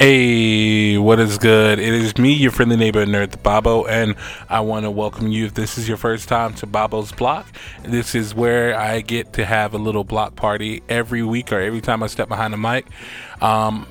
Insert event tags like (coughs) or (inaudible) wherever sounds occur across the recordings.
Hey, what is good? It is me, your friendly neighbor nerd, Bobbo, and I want to welcome you. If this is your first time to Bobbo's Block, this is where I get to have a little block party every week or every time I step behind the mic. Um,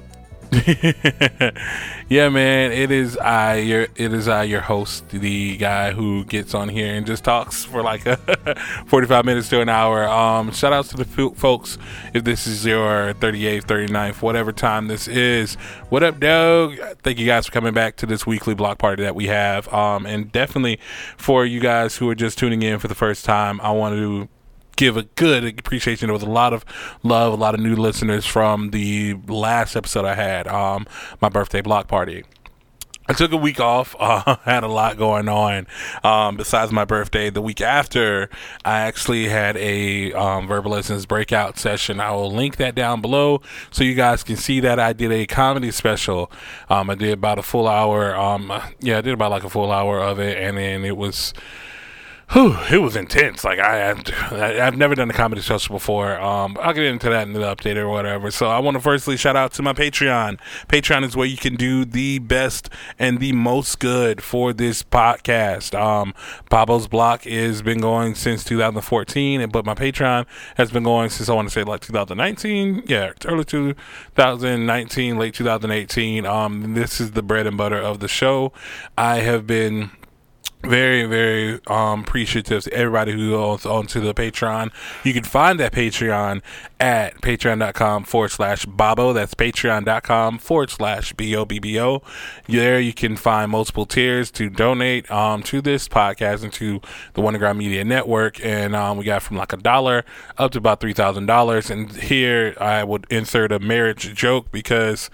(laughs) yeah, man, it is I your it is I your host, the guy who gets on here and just talks for like a (laughs) 45 minutes to an hour. Um, shout outs to the folks if this is your 38th, 39th, whatever time this is. What up, dog? Thank you guys for coming back to this weekly block party that we have. Um, and definitely for you guys who are just tuning in for the first time, I want to give a good appreciation. There was a lot of love, a lot of new listeners from the last episode I had, um, my birthday block party. I took a week off. (laughs) Uh, had a lot going on. Um, besides my birthday, the week after, I actually had a um, verbal lessons breakout session. I will link that down below so you guys can see that I did a comedy special. Um, I did about a full hour. Um, yeah, I did about like a full hour of it, and then it was whew, it was intense. Like I, I, (laughs) have never done a comedy special before. Um, I'll get into that in the update or whatever. So I want to firstly shout out to my Patreon. Patreon is where you can do the best and the most good for this podcast. Um, Babo's Block has been going since 2014, but my Patreon has been going since I want to say like 2019. Yeah, early 2019, late 2018. Um, this is the bread and butter of the show. I have been very very um appreciative to everybody who goes onto the patreon. You can find that patreon at patreon.com forward slash bobbo that's patreon.com forward slash b-o-b-b-o there you can find multiple tiers to donate um to this podcast and to the wonderground media network. And um we got from like a dollar up to about three thousand dollars. And here i would insert a marriage joke because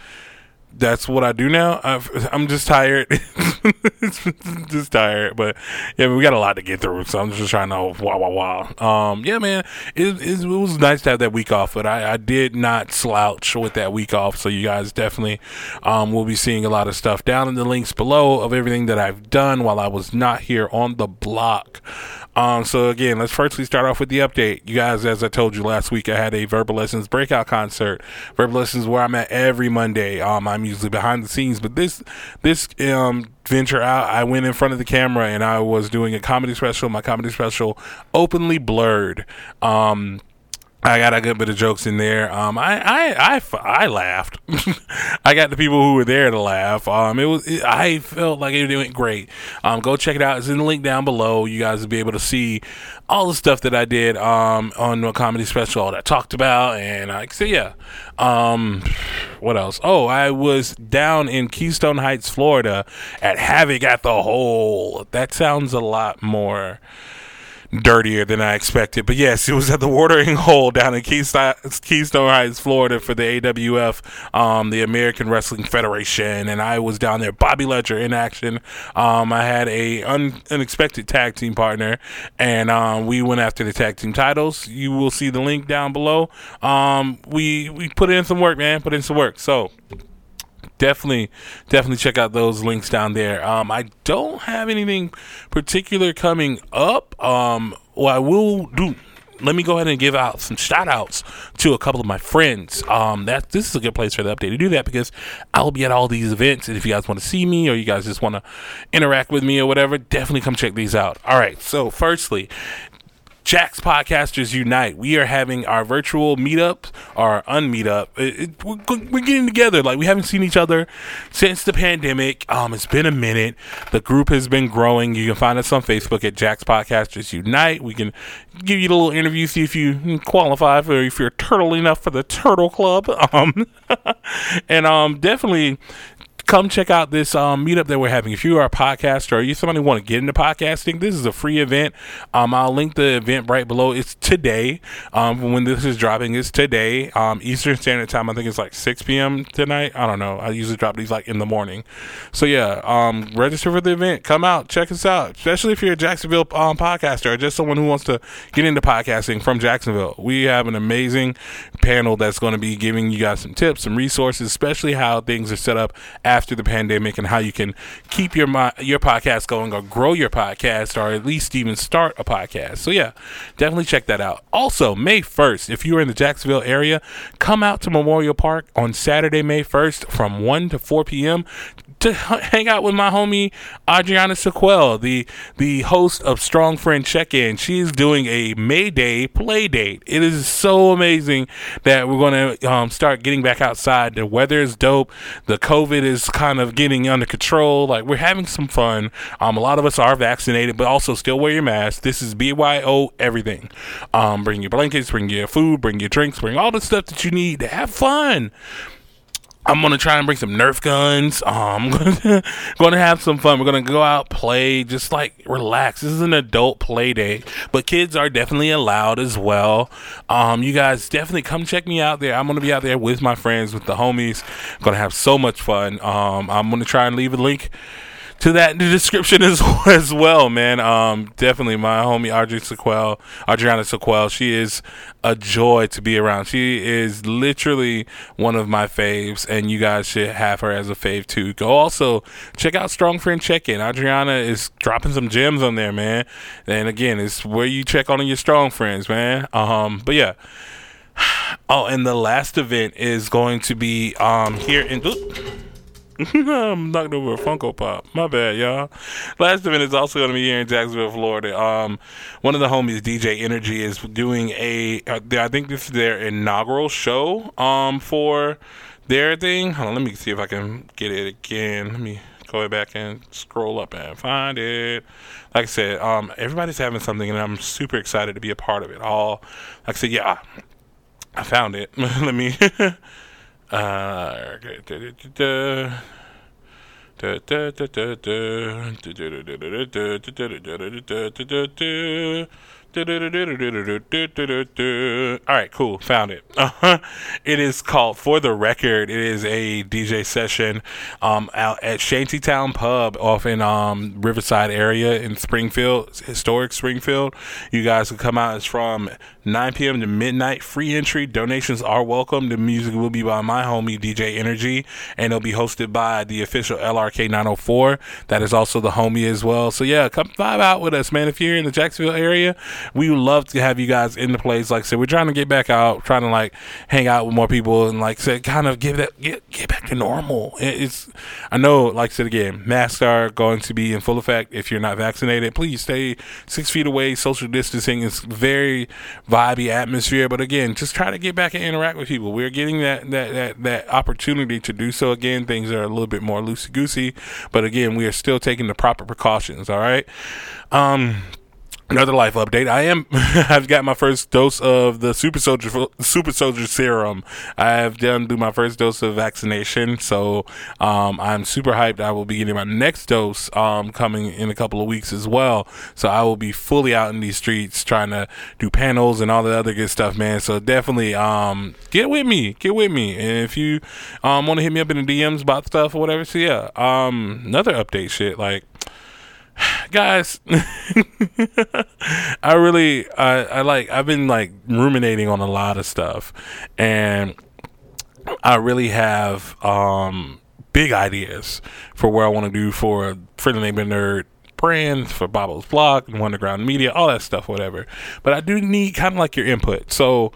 that's what I do now. i am just tired, (laughs) just tired. But yeah, we got a lot to get through, so I'm just trying to wow wow wow. Um, yeah, man, it, it, it, was nice to have that week off, but I, I, did not slouch with that week off. So you guys definitely um, will be seeing a lot of stuff down in the links below of everything that I've done while I was not here on the block. Um, so again, let's firstly start off with the update. You guys, as I told you last week, I had a verbal lessons breakout concert. Verbal lessons where I'm at every Monday. Um, I'm usually behind the scenes, but this this um venture out, I went in front of the camera and I was doing a comedy special. My comedy special, openly blurred. Um, I got a good bit of jokes in there. Um, I, I, I, I laughed. (laughs) I got the people who were there to laugh. Um, it was, it, I felt like it went great. Um, go check it out. It's in the link down below. You guys will be able to see all the stuff that I did, um, on the comedy special that I talked about. And I so yeah. Um, what else? Oh, I was down in Keystone Heights, Florida at Havoc at the Hole. That sounds a lot more, dirtier than I expected. But yes, it was at the watering (laughs) hole down in Keystone, Heights, Florida for the AWF, um, the American Wrestling Federation, and I was down there. Bobby Ledger in action. Um, I had a un- unexpected tag team partner, and um, we went after the tag team titles. You will see the link down below. Um, we we put in some work, man. Put in some work. So definitely definitely check out those links down there um, i don't have anything particular coming up um, what i will do let me go ahead and give out some shout outs to a couple of my friends. Um, that this is a good place for the update to do that because I'll be at all these events, and if you guys want to see me or you guys just want to interact with me or whatever, definitely come check these out. All right, so firstly, Jax Podcasters Unite. We are having our virtual meetup, our unmeetup. It, it, we're, we're, getting together. Like we haven't seen each other since the pandemic. Um, it's been a minute. The group has been growing. You can find us on Facebook at Jax Podcasters Unite. We can give you a little interview, see if you qualify for if you're turtle enough for the Turtle Club. (laughs) Um, (laughs) and um, definitely come check out this um, meetup that we're having. If you are a podcaster or you somebody want to get into podcasting, this is a free event. Um, I'll link the event right below. It's today. Um, when this is dropping, it's today. Um, Eastern Standard Time. I think it's like 6 p.m. tonight. I don't know. I usually drop these like in the morning. So yeah, um, register for the event. Come out, check us out. Especially if you're a Jacksonville um, podcaster or just someone who wants to get into podcasting from Jacksonville. We have an amazing panel that's going to be giving you guys some tips, some resources, especially how things are set up after the pandemic and how you can keep your your podcast going or grow your podcast or at least even start a podcast. So yeah, definitely check that out. Also, May 1st, if you're in the Jacksonville area, come out to Memorial Park on Saturday, May 1st from 1 to 4 p.m to hang out with my homie Adriana Sequel, the the host of Strong Friend Check In. She's doing a May Day play date. It is so amazing that we're going to um, start getting back outside. The weather is dope. The COVID is kind of getting under control. Like we're having some fun. Um, a lot of us are vaccinated, but also still wear your mask. This is BYO everything. Um, bring your blankets, bring your food, bring your drinks, bring all the stuff that you need to have fun. I'm gonna try and bring some Nerf guns. Um, (laughs) I'm gonna, have some fun. We're gonna go out, play, just like relax. This is an adult play day, but kids are definitely allowed as well. Um, you guys definitely come check me out there. I'm gonna be out there with my friends, with the homies. I'm gonna have so much fun. Um, I'm gonna try and leave a link to that description as (laughs) as well, man. Um, definitely my homie Audrey Sequel, Adriana Sequel. She is a joy to be around. She is literally one of my faves, and you guys should have her as a fave too. Go also check out Strong Friend Check In. Adriana is dropping some gems on there, man. And again, it's where you check on your strong friends, man. Um, but yeah. (sighs) Oh, and the last event is going to be um here in. I'm knocked over a Funko Pop. My bad, y'all. Last event is also going to be here in Jacksonville, Florida. Um, one of the homies, DJ Energy, is doing a. Uh, think this is their inaugural show. Um, for their thing. Hold on, let me see if I can get it again. Let me go back and scroll up and find it. Like I said, um, everybody's having something, and I'm super excited to be a part of it all. Like I said, yeah, I found it. (laughs) let me. (laughs) Uh, all right, cool. Found it. (laughs) Uh-huh. it is called For the Record. It is a DJ session um, out at Shantytown Pub off in um, Riverside area in Springfield, historic Springfield. You guys can come out. It's from 9 p.m. to midnight. Free entry. Donations are welcome. The music will be by my homie DJ Energy, and it'll be hosted by the official LRK 904. That is also the homie as well. So yeah, come vibe out with us, man. If you're in the Jacksonville area we would love to have you guys in the place. Like I said, we're trying to get back out, trying to like hang out with more people, and like said, kind of give that get get back to normal. It's I know, like I said again, masks are going to be in full effect if you're not vaccinated. Please stay six feet away. Social distancing is very vibey atmosphere, but again, just try to get back and interact with people. We're getting that that that, that opportunity to do so again. Things are a little bit more loosey goosey, but again, we are still taking the proper precautions. All right. Um, Another life update. I am. (laughs) I've got my first dose of the super soldier super soldier serum. I have done do my first dose of vaccination, so um, I'm super hyped. I will be getting my next dose um, coming in a couple of weeks as well. So I will be fully out in these streets trying to do panels and all the other good stuff, man. So definitely um, get with me, get with me. And if you um, want to hit me up in the DMs about stuff or whatever, so yeah. Um, another update, shit like guys (laughs) i really I, I like i've been like ruminating on a lot of stuff and i really have um big ideas for where i want to do for name of nerd brand for Bobbles blog and underground media all that stuff whatever but i do need kind of like your input so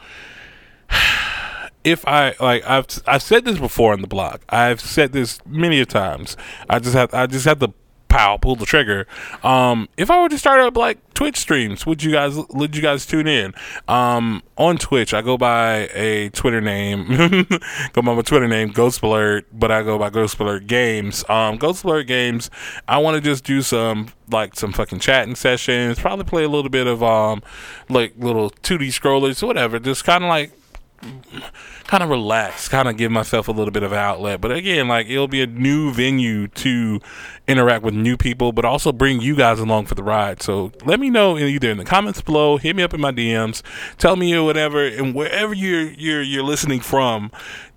(sighs) if I like I've I've said this before on the blog. I've said this many a times. I just have I just have to pow, pull the trigger. Um, if I were to start up like Twitch streams, would you guys would you guys tune in? Um, on Twitch, I go by a Twitter name, (laughs) go by my Twitter name, Ghost Blurred, but I go by Ghost Blurred Games. Um, Ghost Blurred Games. I want to just do some like some fucking chatting sessions. Probably play a little bit of um, like little 2D scrollers, whatever. Just kind of like kind of relax, kind of give myself a little bit of outlet. But again, like it'll be a new venue to interact with new people, but also bring you guys along for the ride. So let me know either in the comments below, hit me up in my DMs, tell me or whatever, and wherever you're you're you're listening from,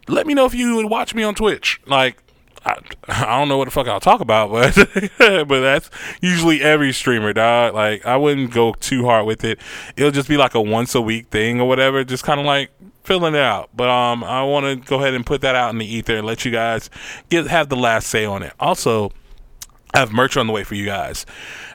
let me know if you would watch me on Twitch. Like I, I don't know what the fuck I'll talk about, but (laughs) but that's usually every streamer, dog. Like I wouldn't go too hard with it. It'll just be like a once a week thing or whatever. Just kind of like filling it out. But um, I want to go ahead and put that out in the ether and let you guys get have the last say on it. Also, I have merch on the way for you guys.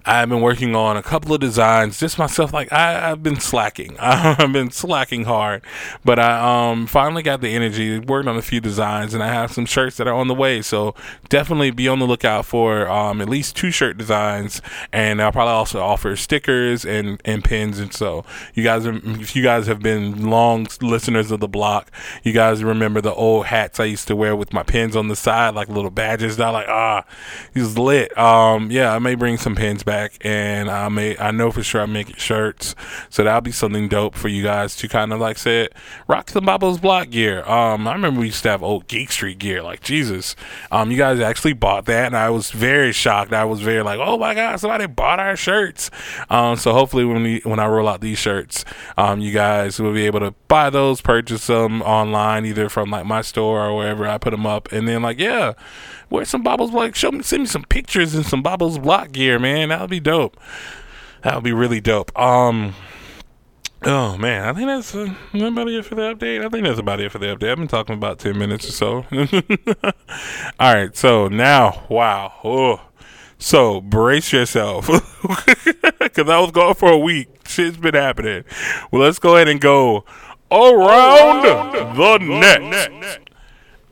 I've been working on a couple of designs just myself. Like I, have been slacking. (laughs) I've been slacking hard, but I um finally got the energy. Worked on a few designs, and I have some shirts that are on the way. So definitely be on the lookout for um at least two shirt designs, and I'll probably also offer stickers and and pins. And so you guys, if you guys have been long listeners of the block, you guys remember the old hats I used to wear with my pins on the side, like little badges. Now like ah, he's lit. Um yeah, I may bring some pins back back, and I may I know for sure I'm making shirts, so that'll be something dope for you guys to kind of like say, rock the Bobbles Block gear. Um, I remember we used to have old Geek Street gear, like Jesus. Um, you guys actually bought that, and I was very shocked. I was very like, oh my god, somebody bought our shirts. Um, so hopefully when we when I roll out these shirts, um, you guys will be able to buy those, purchase them online, either from like my store or wherever I put them up, and then like yeah wear some Bobbles Block. Show me, send me some pictures and some Bobbles Block gear, man. That would be dope. That would be really dope. Um. Oh man, I think that's uh, about it for the update. I think that's about it for the update. I've been talking about ten minutes or so. (laughs) All right, so now, wow, oh, so brace yourself (laughs) because I was gone for a week. Shit's been happening. Well, let's go ahead and go around, around the, the net. net.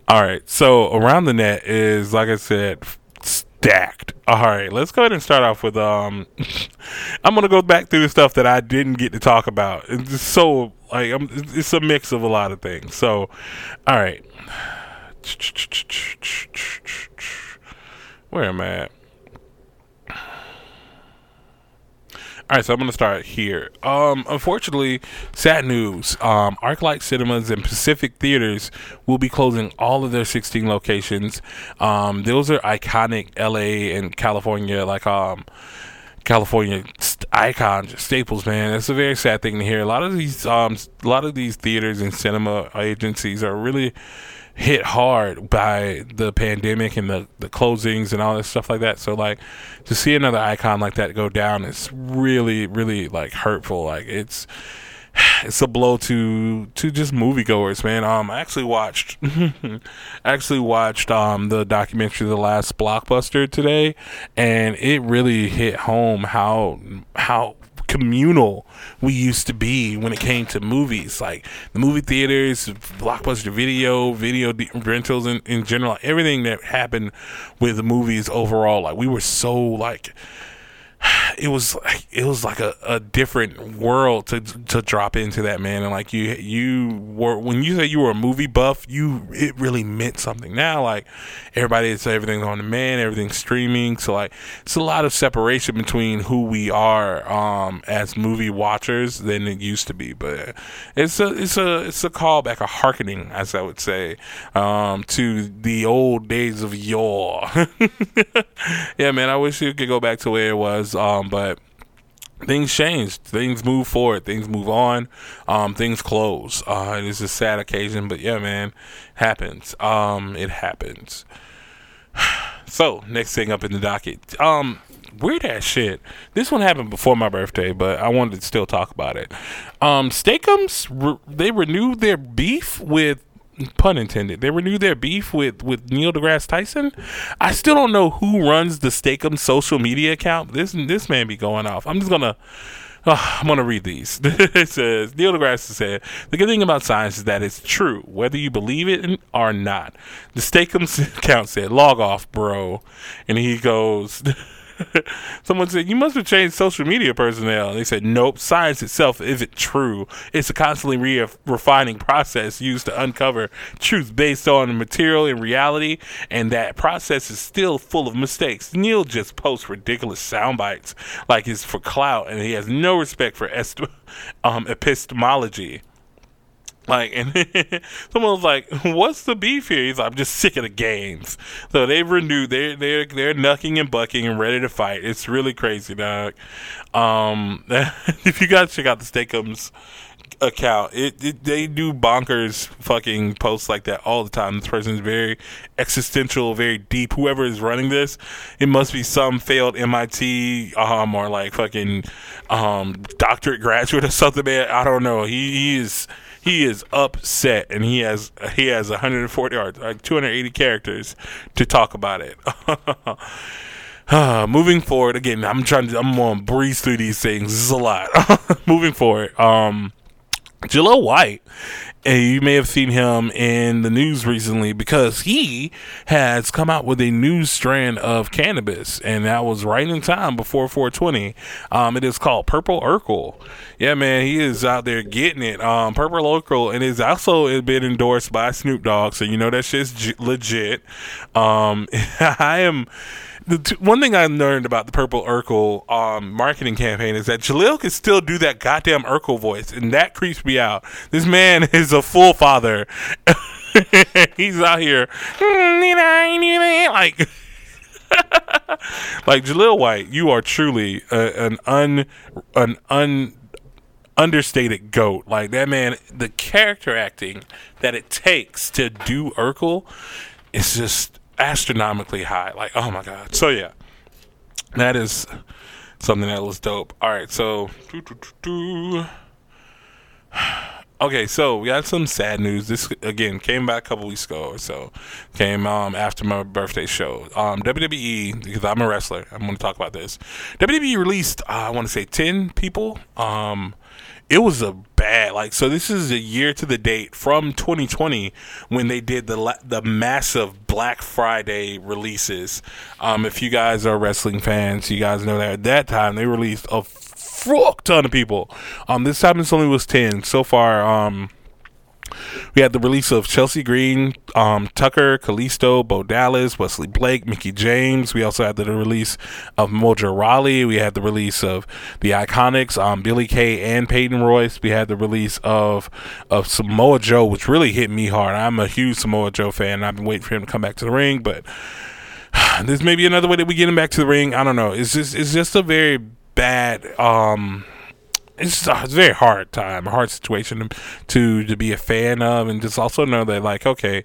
All right. So around the net is like I said, stacked. All right. Let's go ahead and start off with um. (laughs) I'm gonna go back through the stuff that I didn't get to talk about. It's so like I'm, it's a mix of a lot of things. So, all right. (sighs) Where am I at? All right, so I'm going to start here. Um, unfortunately, sad news. Um, ArcLight Cinemas and Pacific Theatres will be closing all of their 16 locations. Um, those are iconic LA and California, like um, California st- icons, staples. Man, it's a very sad thing to hear. A lot of these, um, a lot of these theaters and cinema agencies are really hit hard by the pandemic and the, the closings and all this stuff like that. So like to see another icon like that go down is really, really like hurtful. Like it's (sighs) it's a blow to to just moviegoers, man. Um, I actually watched, (laughs) actually watched um the documentary, The Last Blockbuster today, and it really hit home how how communal we used to be when it came to movies. Like the movie theaters, blockbuster video, video rentals in, in general, everything that happened with the movies overall. Like we were so like it was it was like a, a different world to to drop into that man. And like you you were when you say you were a movie buff you it really meant something. Now like everybody it's everything's on demand everything's streaming. So like it's a lot of separation between who we are um as movie watchers than it used to be. But it's a it's a it's a callback a harkening as I would say um to the old days of yore. (laughs) Yeah man I wish you could go back to where it was um, but things change, things move forward, things move on, um, things close. Uh, it is a sad occasion, but yeah, man, happens. Um, it happens. (sighs) so next thing up in the docket, um, weird ass shit. This one happened before my birthday, but I wanted to still talk about it. Um, Steak-umms re- they renewed their beef with pun intended. They renewed their beef with with Neil deGrasse Tyson. I still don't know who runs the Steak-umm social media account. This this man be going off. I'm just gonna. Oh, I'm gonna read these. (laughs) it says Neil deGrasse said the good thing about science is that it's true, whether you believe it or not. The Steak-umm (laughs) account said, "Log off, bro," and he goes. (laughs) (laughs) Someone said, You must have changed social media personnel. They said, Nope, science itself isn't true. It's a constantly re- refining process used to uncover truth based on material and reality, and that process is still full of mistakes. Neil just posts ridiculous sound bites like it's for clout, and he has no respect for est- (laughs) um, epistemology. Like, and (laughs) someone was like, "What's the beef here?" He's like, "I'm just sick of the games." So they've renewed. They're they're they're knucking and bucking and ready to fight. It's really crazy, dog. Um, (laughs) if you guys check out the Steak-umms account, it, it, they do bonkers fucking posts like that all the time. This person's very existential, very deep. Whoever is running this, it must be some failed MIT um or like fucking um doctorate graduate or something. Man, I don't know. He, he is he is upset, and he has he has 140 or like 280 characters to talk about it. Uh, (laughs) moving forward, again, I'm trying to I'm gonna breeze through these things. This is a lot. (laughs) moving forward, um, Jaleel White and you may have seen him in the news recently because he has come out with a new strand of cannabis, and that was right in time before 420. Um, it is called Purple Urkel. Yeah, man, he is out there getting it. Um, Purple Urkel, and it's also been endorsed by Snoop Dogg, so you know that shit's legit. Um, (laughs) I am the t- one thing I learned about the Purple Urkel um, marketing campaign is that Jaleel can still do that goddamn Urkel voice, and that creeps me out. This man (laughs) is a full father. (laughs) He's out here like. (laughs) like Jaleel White, you are truly a, an un an un understated goat. Like that man, the character acting that it takes to do Urkel is just astronomically high. Like, oh my god. So yeah, that is something that was dope. All right, so. (sighs) Okay, so we got some sad news. This again came back a couple weeks ago or so. Came um, after my birthday show. Um, WWE because I'm a wrestler. I'm going to talk about this. WWE released uh, I want to say ten people. Um, it was a bad like so this is a year to the date from 2020 when they did the the massive black friday releases. Um if you guys are wrestling fans you guys know that at that time they released a fuck ton of people. Um this time it's only was 10 so far um we had the release of Chelsea Green, um, Tucker, Kalisto, Bo Dallas, Wesley Blake, Mickie James. We also had the release of Mojo Rawley. We had the release of the Iconics, um, Billie Kay and Peyton Royce. We had the release of of Samoa Joe, which really hit me hard. I'm a huge Samoa Joe fan. I've been waiting for him to come back to the ring, but (sighs) there's maybe another way that we get him back to the ring. I don't know. It's just it's just a very bad um it's, a very hard time, a hard situation to to be a fan of, and just also know that like, okay,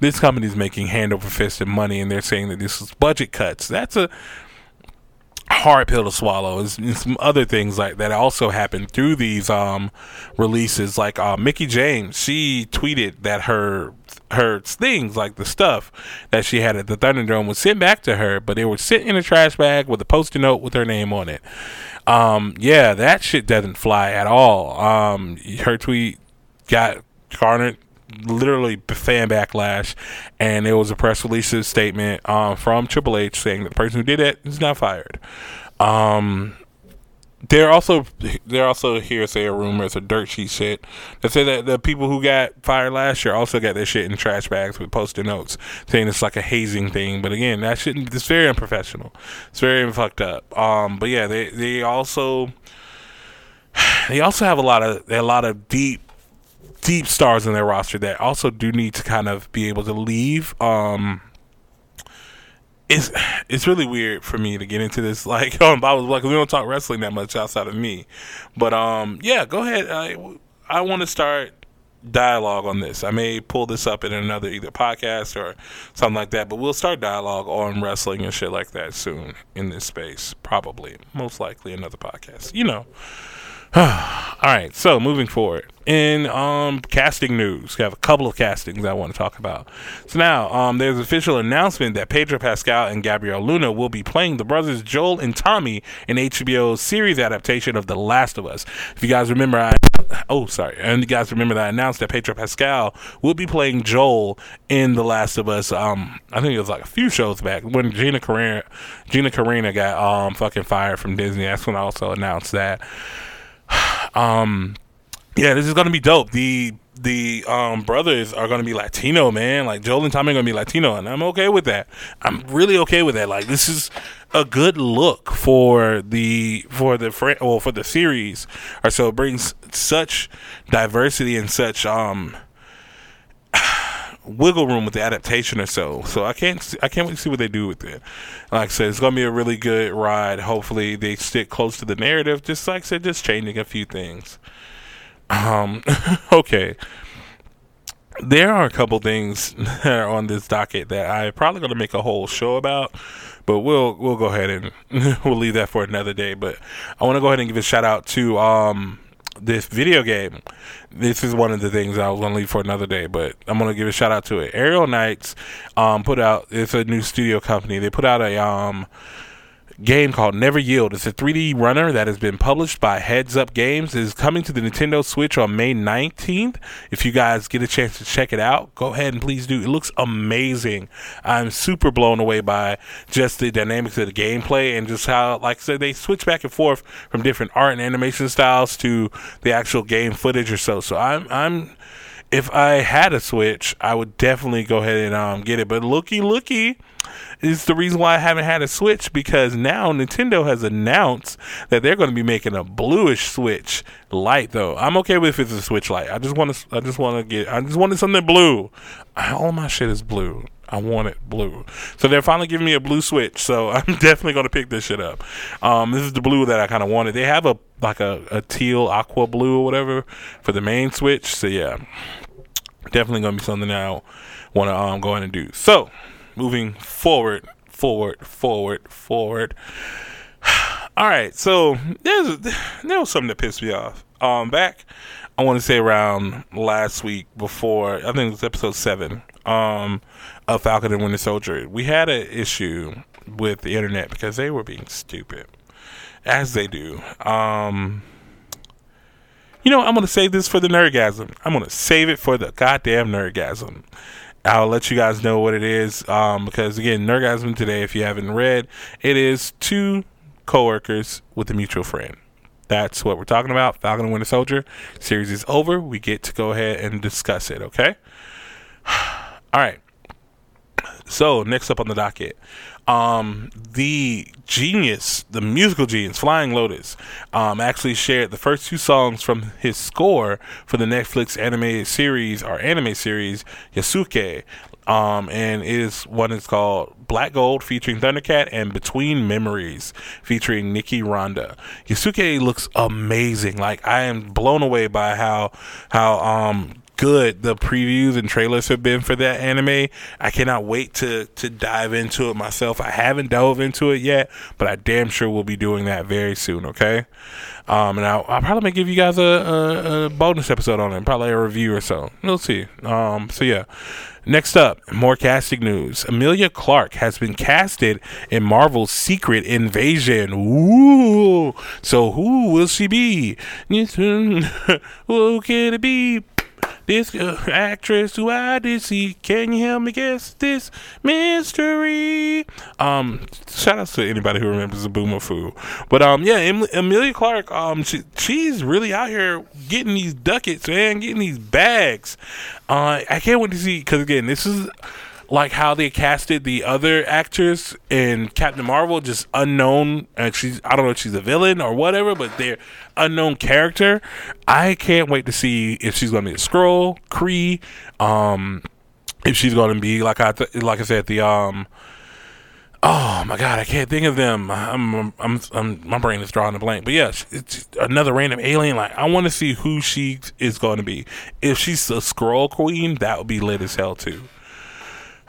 this company's making hand over fist and money, and they're saying that this is budget cuts. That's a hard pill to swallow. And some other things like that also happened through these um, releases. Like uh, Mickie James, she tweeted that her her things like the stuff that she had at the Thunderdome was sent back to her, but they were sent in a trash bag with a post-it note with her name on it. Um, yeah, that shit doesn't fly at all. Um, her tweet got garnered literally fan backlash, and it was a press release statement um, from Triple H saying that the person who did it is now fired. Um, there also there also hearsay or rumors or dirt sheet shit that say that the people who got fired last year also got their shit in trash bags with post-it notes saying it's like a hazing thing. But again, that shouldn't. It's very unprofessional. It's very fucked up. Um, but yeah, they they also (sighs) they also have a lot of a lot of deep deep stars in their roster that also do need to kind of be able to leave. Um, it's it's really weird for me to get into this. (laughs) Like, um, I was like, we don't talk wrestling that much outside of me, but um, yeah, go ahead. I I want to start dialogue on this. I may pull this up in another either podcast or something like that, but we'll start dialogue on wrestling and shit like that soon in this space. Probably, most likely, another podcast. You know. (sighs) All right, so moving forward in um, casting news, we have a couple of castings I want to talk about. So now, um, there's official announcement that Pedro Pascal and Gabriel Luna will be playing the brothers Joel and Tommy in HBO's series adaptation of The Last of Us. If you guys remember, I oh sorry, and you guys remember that I announced that Pedro Pascal will be playing Joel in The Last of Us. Um, I think it was like a few shows back when Gina Carano, Gina Carano got um fucking fired from Disney. That's when I also announced that. (sighs) um, yeah, this is gonna be dope. The the um, brothers are gonna be Latino, man. Like Joel and Tommy are gonna be Latino, and I'm okay with that. I'm really okay with that. Like this is a good look for the for the fr- well for the series, or so it brings such diversity and such um wiggle room with the adaptation or so. So I can't I can't wait to see what they do with it. Like I said, it's gonna be a really good ride. Hopefully they stick close to the narrative. Just like I said, just changing a few things. Um, (laughs) okay. There are a couple things (laughs) that are on this docket that I'm probably gonna make a whole show about, but we'll we'll go ahead and (laughs) we'll leave that for another day. But I want to go ahead and give a shout out to um this video game. This is one of the things I was gonna leave for another day, but I'm gonna give a shout out to it. Aerial Knights um, put out. It's a new studio company. They put out a um, game called Never Yield. It's a 3D runner that has been published by Heads Up Games. It is coming to the Nintendo Switch on May 19th. If you guys get a chance to check it out, go ahead and please do. It looks amazing. I'm super blown away by just the dynamics of the gameplay and just how, like I said, they switch back and forth from different art and animation styles to the actual game footage or so. So I'm I'm if I had a Switch, I would definitely go ahead and um, get it. But looky, looky, is the reason why I haven't had a Switch because now Nintendo has announced that they're going to be making a bluish Switch light. Though I'm okay with if it's a Switch light. I just want to. I just want to get. I just wanted something blue. All my shit is blue. I want it blue. So they're finally giving me a blue switch. So (laughs) I'm definitely gonna pick this shit up. Um, this is the blue that I kind of wanted. They have a like a, a teal aqua blue or whatever for the main switch. So yeah, definitely gonna be something that I want to um, go in and do. So moving forward, forward, forward, forward. (sighs) All right, so there's there was something that pissed me off. Um, back I want to say around last week before I think it was episode seven. Um, of Falcon and Winter Soldier. We had an issue with the internet because they were being stupid, as they do. Um, you know, I'm gonna save this for the nerdgasm. I'm gonna save it for the goddamn nerdgasm. I'll let you guys know what it is um, because again, nerdgasm today. If you haven't read, it is two coworkers with a mutual friend. That's what we're talking about. Falcon and Winter Soldier series is over. We get to go ahead and discuss it. Okay. (sighs) All right. So next up on the docket, um, the genius, the musical genius, Flying Lotus, um, actually shared the first two songs from his score for the Netflix animated series or anime series Yasuke. Um, and it is one is called Black Gold featuring Thundercat and Between Memories featuring Niki Randa. Yasuke looks amazing. Like I am blown away by how how um good the previews and trailers have been for that anime. I cannot wait to to dive into it myself. I haven't dove into it yet, but I damn sure will be doing that very soon. Okay, um, and I'll, I'll probably give you guys a, a, a, bonus episode on it, probably a review or so. We'll see. Um, so yeah. Next up, more casting news. Emilia Clarke has been casted in Marvel's Secret Invasion. Ooh. So who will she be? (laughs) who can it be? This uh, actress who I did see, can you help me guess this mystery? Um, shout out to anybody who remembers the Boomer Foo. But um, yeah, em- Emilia Clarke, um, she, she's really out here getting these ducats, man, getting these bags. Uh, I can't wait to see because again, this is like how they casted the other actors in Captain Marvel, just unknown. And she's I don't know if she's a villain or whatever, but they're unknown character. I can't wait to see if she's going to be a Skrull, Kree, um, if she's going to be like I th- like I said the um. Oh my god, I can't think of them. I'm, I'm, I'm, my brain is drawing a blank. But yeah, it's another random alien. Like I want to see who she is going to be. If she's a Skrull queen, that would be lit as hell too.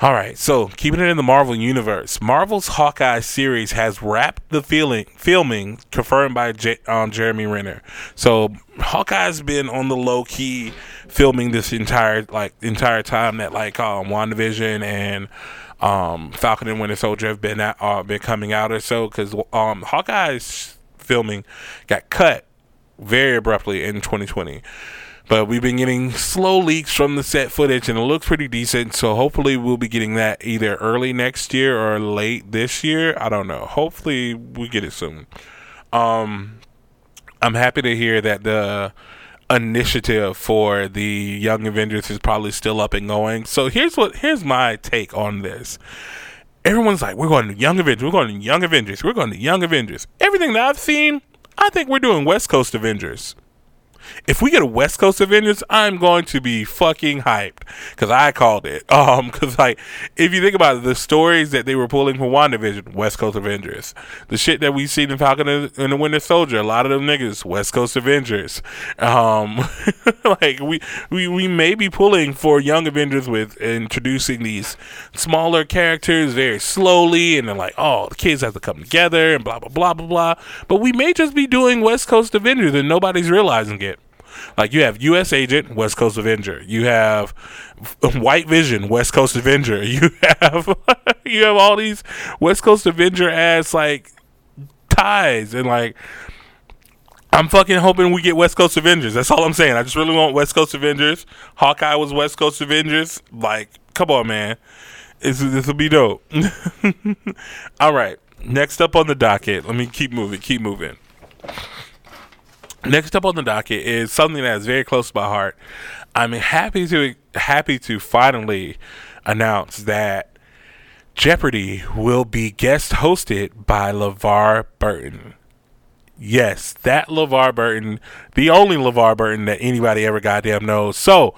All right, so keeping it in the Marvel universe, Marvel's Hawkeye series has wrapped the feeling, filming, confirmed by J, um, Jeremy Renner. So Hawkeye's been on the low key filming this entire like entire time that like um, WandaVision and um, Falcon and Winter Soldier have been at, uh, been coming out or so because um, Hawkeye's filming got cut very abruptly in 2020. But we've been getting slow leaks from the set footage, and it looks pretty decent. So hopefully, we'll be getting that either early next year or late this year. I don't know. Hopefully, we get it soon. Um, I'm happy to hear that the initiative for the Young Avengers is probably still up and going. So here's what here's my take on this. Everyone's like, we're going to Young Avengers, we're going to Young Avengers, we're going to Young Avengers. Everything that I've seen, I think we're doing West Coast Avengers. If we get a West Coast Avengers, I'm going to be fucking hyped because I called it. (laughs) Um, because like if you think about it, the stories that they were pulling from WandaVision, West Coast Avengers, the shit that we seen in Falcon and the Winter Soldier, a lot of them niggas, West Coast Avengers. Um, (laughs) like we we we may be pulling for Young Avengers with introducing these smaller characters very slowly, and then like, oh, the kids have to come together and blah blah blah blah blah. But we may just be doing West Coast Avengers and nobody's realizing it. Like you have U.S. Agent, West Coast Avenger. You have (laughs) White Vision, West Coast Avenger. (laughs) You have (laughs) you have all these West Coast Avenger ass like ties and like I'm fucking hoping we get West Coast Avengers. That's all I'm saying. I just really want West Coast Avengers. Hawkeye was West Coast Avengers. Like, come on, man. This this will be dope. all right. Next up on the docket. Let me keep moving. Keep moving. Next up on the docket is something that is very close to my heart. I'm happy to happy to finally announce that Jeopardy will be guest hosted by LeVar Burton. Yes, that LeVar Burton, the only LeVar Burton that anybody ever goddamn knows. So,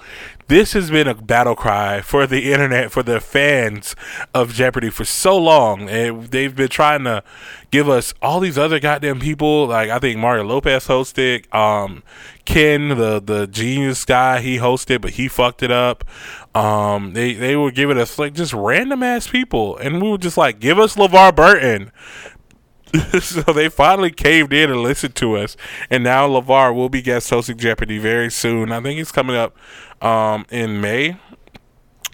this has been a battle cry for the internet, for the fans of Jeopardy for so long. And they've been trying to give us all these other goddamn people. Like, I think Mario Lopez hosted, um, Ken, the, the genius guy, he hosted, but he fucked it up. Um, they, they were giving us like just random ass people. And we were just like, give us LeVar Burton. (laughs) so they finally caved in and listened to us, and now LeVar will be guest hosting Jeopardy very soon. I think he's coming up um, in May.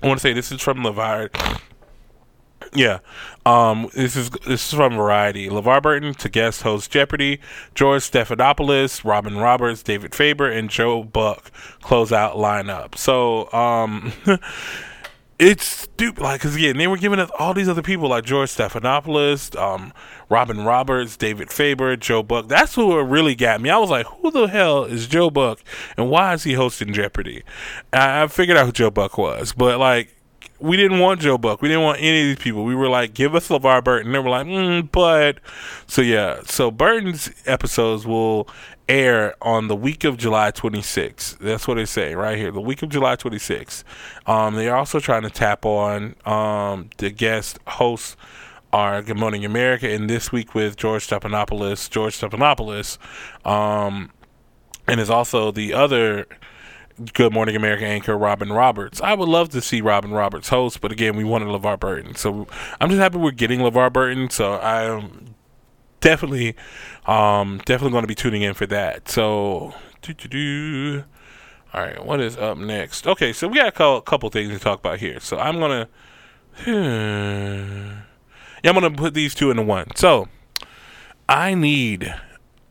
I want to say this is from LeVar. Yeah, um, this is this is from Variety. LeVar Burton to guest host Jeopardy. George Stephanopoulos, Robin Roberts, David Faber, and Joe Buck close out lineup. So, um, (laughs) it's stupid. Like, cause again, they were giving us all these other people like George Stephanopoulos, um, Robin Roberts, David Faber, Joe Buck. That's who really got me. I was like, who the hell is Joe Buck, and why is he hosting Jeopardy? I, I figured out who Joe Buck was, but like, we didn't want Joe Buck. We didn't want any of these people. We were like, give us LeVar Burton. They were like, mm, but. So, yeah. So, Burton's episodes will air on the week of July 26th. That's what they say right here. The week of July 26th. Um, they're also trying to tap on um, the guest hosts are Good Morning America, and this week with George Stephanopoulos. George Stephanopoulos, um, and is also the other Good Morning America anchor, Robin Roberts. I would love to see Robin Roberts host, but again, we wanted LeVar Burton. So I'm just happy we're getting LeVar Burton. So I'm definitely, um, definitely going to be tuning in for that. So, all right, what is up next? Okay, so we got a couple things to talk about here. So I'm going to. Yeah, I'm gonna put these two into one. So I need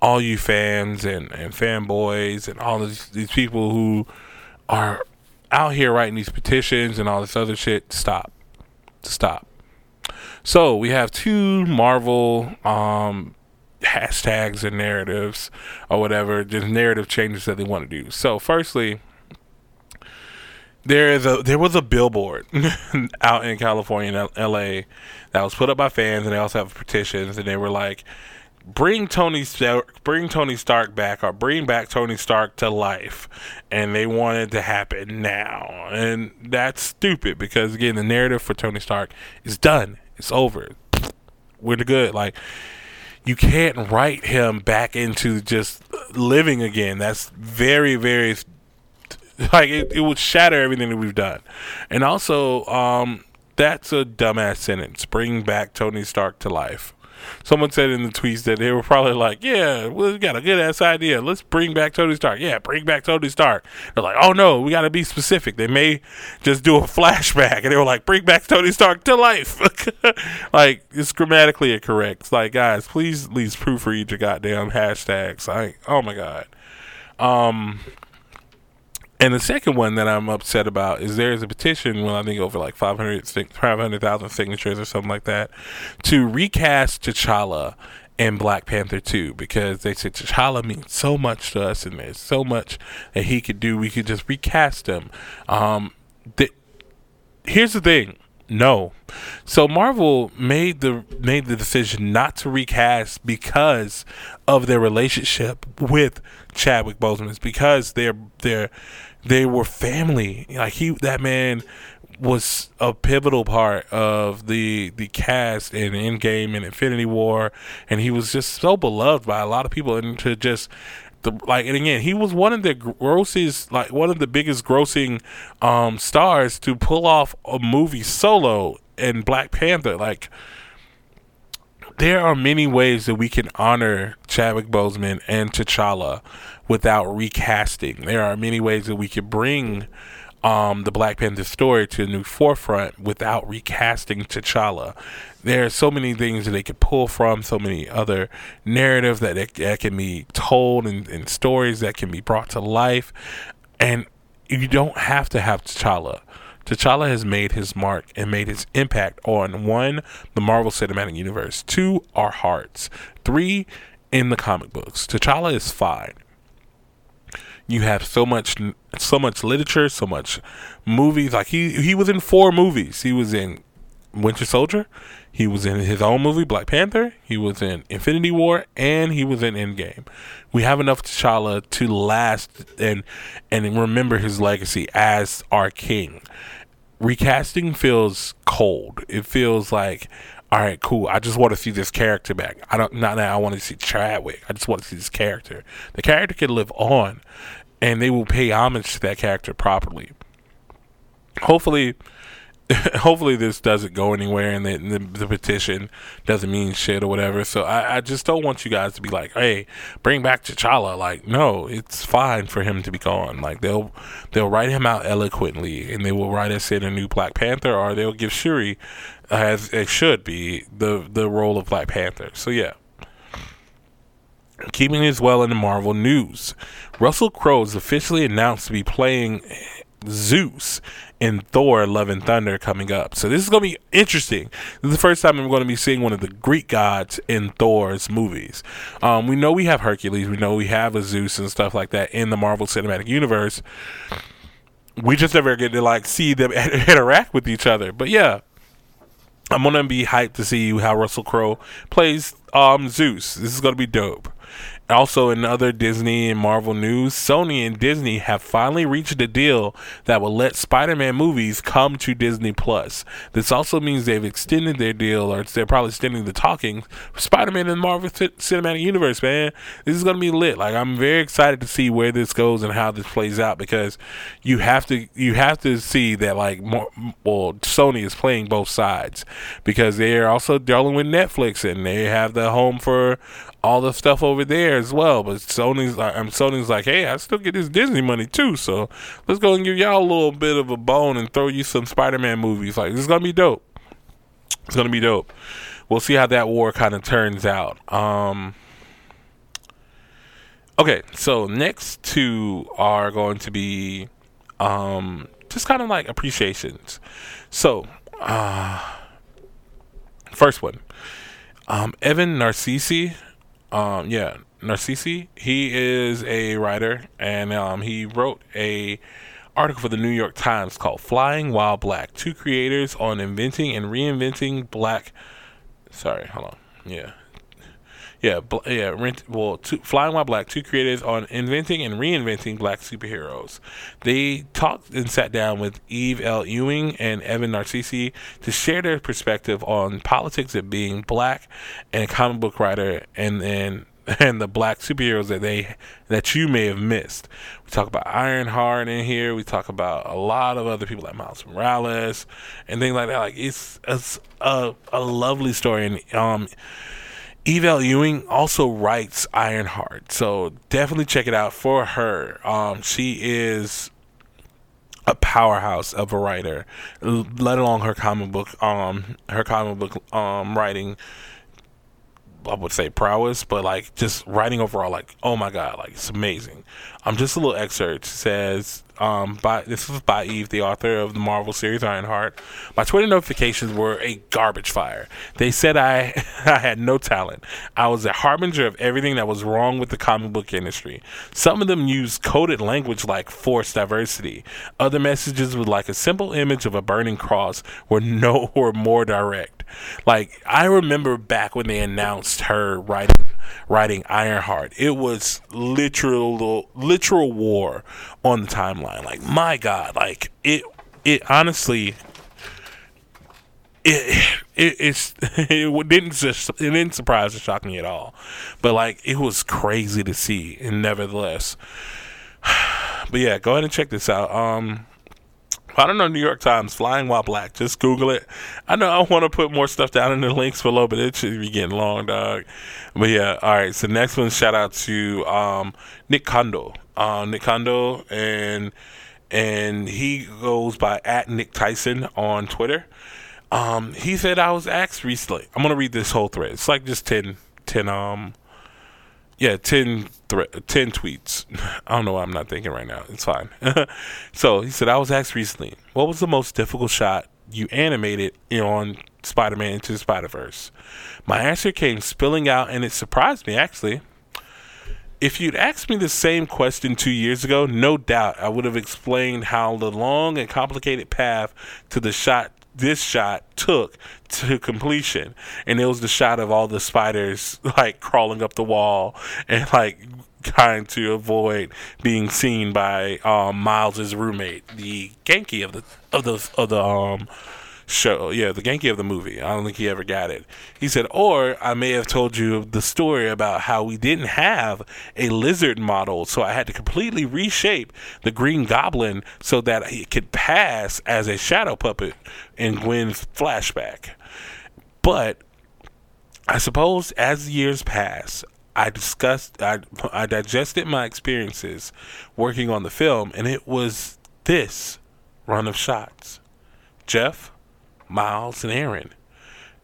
all you fans and, and fanboys and all these, these people who are out here writing these petitions and all this other shit stop. To stop. So we have two Marvel um, hashtags and narratives or whatever, just narrative changes that they want to do. So firstly, there is a there was a billboard (laughs) out in California and LA that was put up by fans and they also have petitions and they were like bring Tony Stark bring Tony Stark back or bring back Tony Stark to life and they wanted to happen now and that's stupid because again the narrative for Tony Stark is done. It's over. We're the good. Like you can't write him back into just living again. That's very very (laughs) like it, it would shatter everything that we've done. And also, um, that's a dumbass sentence. Bring back Tony Stark to life. Someone said in the tweets that they were probably like, "Yeah, we got a good ass idea. Let's bring back Tony Stark. Yeah, bring back Tony Stark." They're like, "Oh no, we got to be specific. They may just do a (laughs) flashback." And they were like, "Bring back Tony Stark to life." (laughs) like it's grammatically incorrect. It's like, guys, please at least proofread your goddamn hashtags. Like, oh my god. Um, and the second one that I'm upset about is there is a petition, well, I think over like 500,000 500, signatures or something like that, to recast T'Challa in Black Panther 2 because they said T'Challa means so much to us and there's so much that he could do. We could just recast him. Um, the, here's the thing. No. So Marvel made the made the decision not to recast because of their relationship with Chadwick Boseman. It's because they're they're they were family. Like he, that man was a pivotal part of the the cast in Endgame and Infinity War, and he was just so beloved by a lot of people. And to just the like, and again, he was one of the grossest, like one of the biggest grossing um, stars to pull off a movie solo in Black Panther. Like there are many ways that we can honor Chadwick Boseman and T'Challa without recasting. There are many ways that we could bring um, the Black Panther story to a new forefront without recasting T'Challa. There are so many things that they could pull from, so many other narratives that, that, that can be told and, and stories that can be brought to life. And you don't have to have T'Challa. T'Challa has made his mark and made his impact on one, the Marvel Cinematic Universe, two, our hearts, three, in the comic books. T'Challa is fine. You have so much, so much literature, so much movies. Like he, he was in four movies. He was in Winter Soldier. He was in his own movie, Black Panther. He was in Infinity War, and he was in Endgame. We have enough T'Challa to last and and remember his legacy as our king. Recasting feels cold. It feels like, all right, cool. I just want to see this character back. I don't not that I want to see Chadwick. I just want to see this character. The character can live on, and they will pay homage to that character properly. Hopefully (laughs) hopefully this doesn't go anywhere and the, the, the, petition doesn't mean shit or whatever. So I, I, just don't want you guys to be like, hey, bring back T'Challa. Like, no, it's fine for him to be gone. Like they'll they'll write him out eloquently and they will write us in a new Black Panther or they'll give Shuri as it should be the the role of Black Panther. So yeah. Keeping as well in the Marvel news, Russell Crowe is officially announced to be playing Zeus in Thor Love and Thunder coming up. So this is going to be interesting. This is the first time I'm going to be seeing one of the Greek gods in Thor's movies. Um, we know we have Hercules, we know we have a Zeus and stuff like that in the Marvel Cinematic Universe. We just never get to like see them (laughs) interact with each other. But yeah, I'm gonna be hyped to see how Russell Crowe plays um, Zeus. This is gonna be dope. Also, in other Disney and Marvel news, Sony and Disney have finally reached a deal that will let Spider-Man movies come to Disney Plus. This also means they've extended their deal, or they're probably extending the talking Spider-Man and Marvel C- Cinematic Universe. Man, this is gonna be lit. Like, I'm very excited to see where this goes and how this plays out because you have to you have to see that like well, Sony is playing both sides because they are also dealing with Netflix and they have the home for all the stuff over there as well. But Sony's like, um, Sony's like, hey, I still get this Disney money too. So let's go and give y'all a little bit of a bone and throw you some Spider-Man movies. Like this is gonna be dope. It's gonna be dope. We'll see how that war kind of turns out. Um, okay, so next two are going to be um, just kind of like appreciations. So, uh, first one, um, Evan Narcisse um, yeah, Narcisse. He is a writer, and um, he wrote a article for the New York Times called "Flying While Black: Two Creators on Inventing and Reinventing Black." Sorry, hold on. Yeah, yeah, bl- yeah. Rent, well, two, Flying While Black, two creators on inventing and reinventing black superheroes. They talked and sat down with Eve L. Ewing and Evan Narcisse to share their perspective on politics of being black and a comic book writer, and then (laughs) and the black superheroes that they that you may have missed. We talk about Ironheart in here. We talk about a lot of other people like Miles Morales and things like that. Like it's, it's a a lovely story and um Eve L. Ewing also writes Ironheart, so definitely check it out for her. Um, she is a powerhouse of a writer, let alone her comic book, um, her comic book um, writing. I would say prowess, but like just writing overall, like oh my god, like it's amazing. Um, just a little excerpt says um, by this was by Eve, the author of the Marvel series Ironheart. My Twitter notifications were a garbage fire. They said I (laughs) I had no talent. I was a harbinger of everything that was wrong with the comic book industry. Some of them used coded language like forced diversity. Other messages with like a simple image of a burning cross were (laughs) no or more direct. Like I remember back when they announced her writing writing Ironheart. It was literal literal war on the timeline. Like my God, like it it honestly it, it it's (laughs) it didn't just it didn't surprise or shock me at all, but like it was crazy to see, and nevertheless, (sighs) but yeah, go ahead and check this out. Um, I don't know New York Times flying while black. Just Google it. I know I want to put more stuff down in the links below, but it should be getting long, dog. But yeah, all right. So next one, shout out to um, Nick Kondo. Uh, Nick Kondo and and he goes by at Nick Tyson on Twitter. Um, he said I was asked recently. I'm gonna read this whole thread. It's like just 10, 10 um, yeah, 10, thre- 10 tweets. (laughs) I don't know what I'm not thinking right now. It's fine. (laughs) so he said I was asked recently, what was the most difficult shot you animated on Spider-Man into the Spider-Verse? My answer came spilling out, and it surprised me actually. If you'd asked me the same question two years ago, no doubt I would have explained how the long and complicated path to the shot this shot took to completion. And it was the shot of all the spiders (laughs) like crawling up the wall and like trying to avoid being seen by um, Miles's roommate, the Ganke of the of the of the um show. Yeah, the Ganke of the movie. I don't think he ever got it. He said, or I may have told you the story about how we didn't have a lizard model, so I had to completely reshape the Green Goblin so that he could pass as a shadow puppet in Gwen's flashback. But I suppose as the years pass, I discussed, I, I digested my experiences working on the film, and it was this run of shots. Jeff, Miles, and Aaron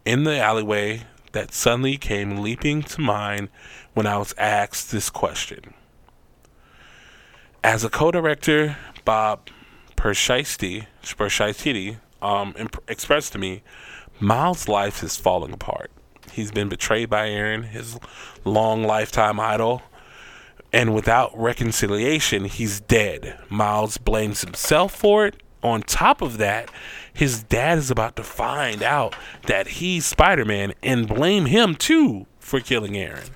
in the alleyway that suddenly came leaping to mind when I was asked this question. As a co-director, Bob Persichetti, Persichetti um, imp- expressed to me, Miles' life is falling apart. He's been betrayed by Aaron, his long lifetime idol, and without reconciliation, he's dead. Miles blames himself for it. On top of that, his dad is about to find out that he's Spider Man and blame him too for killing Aaron.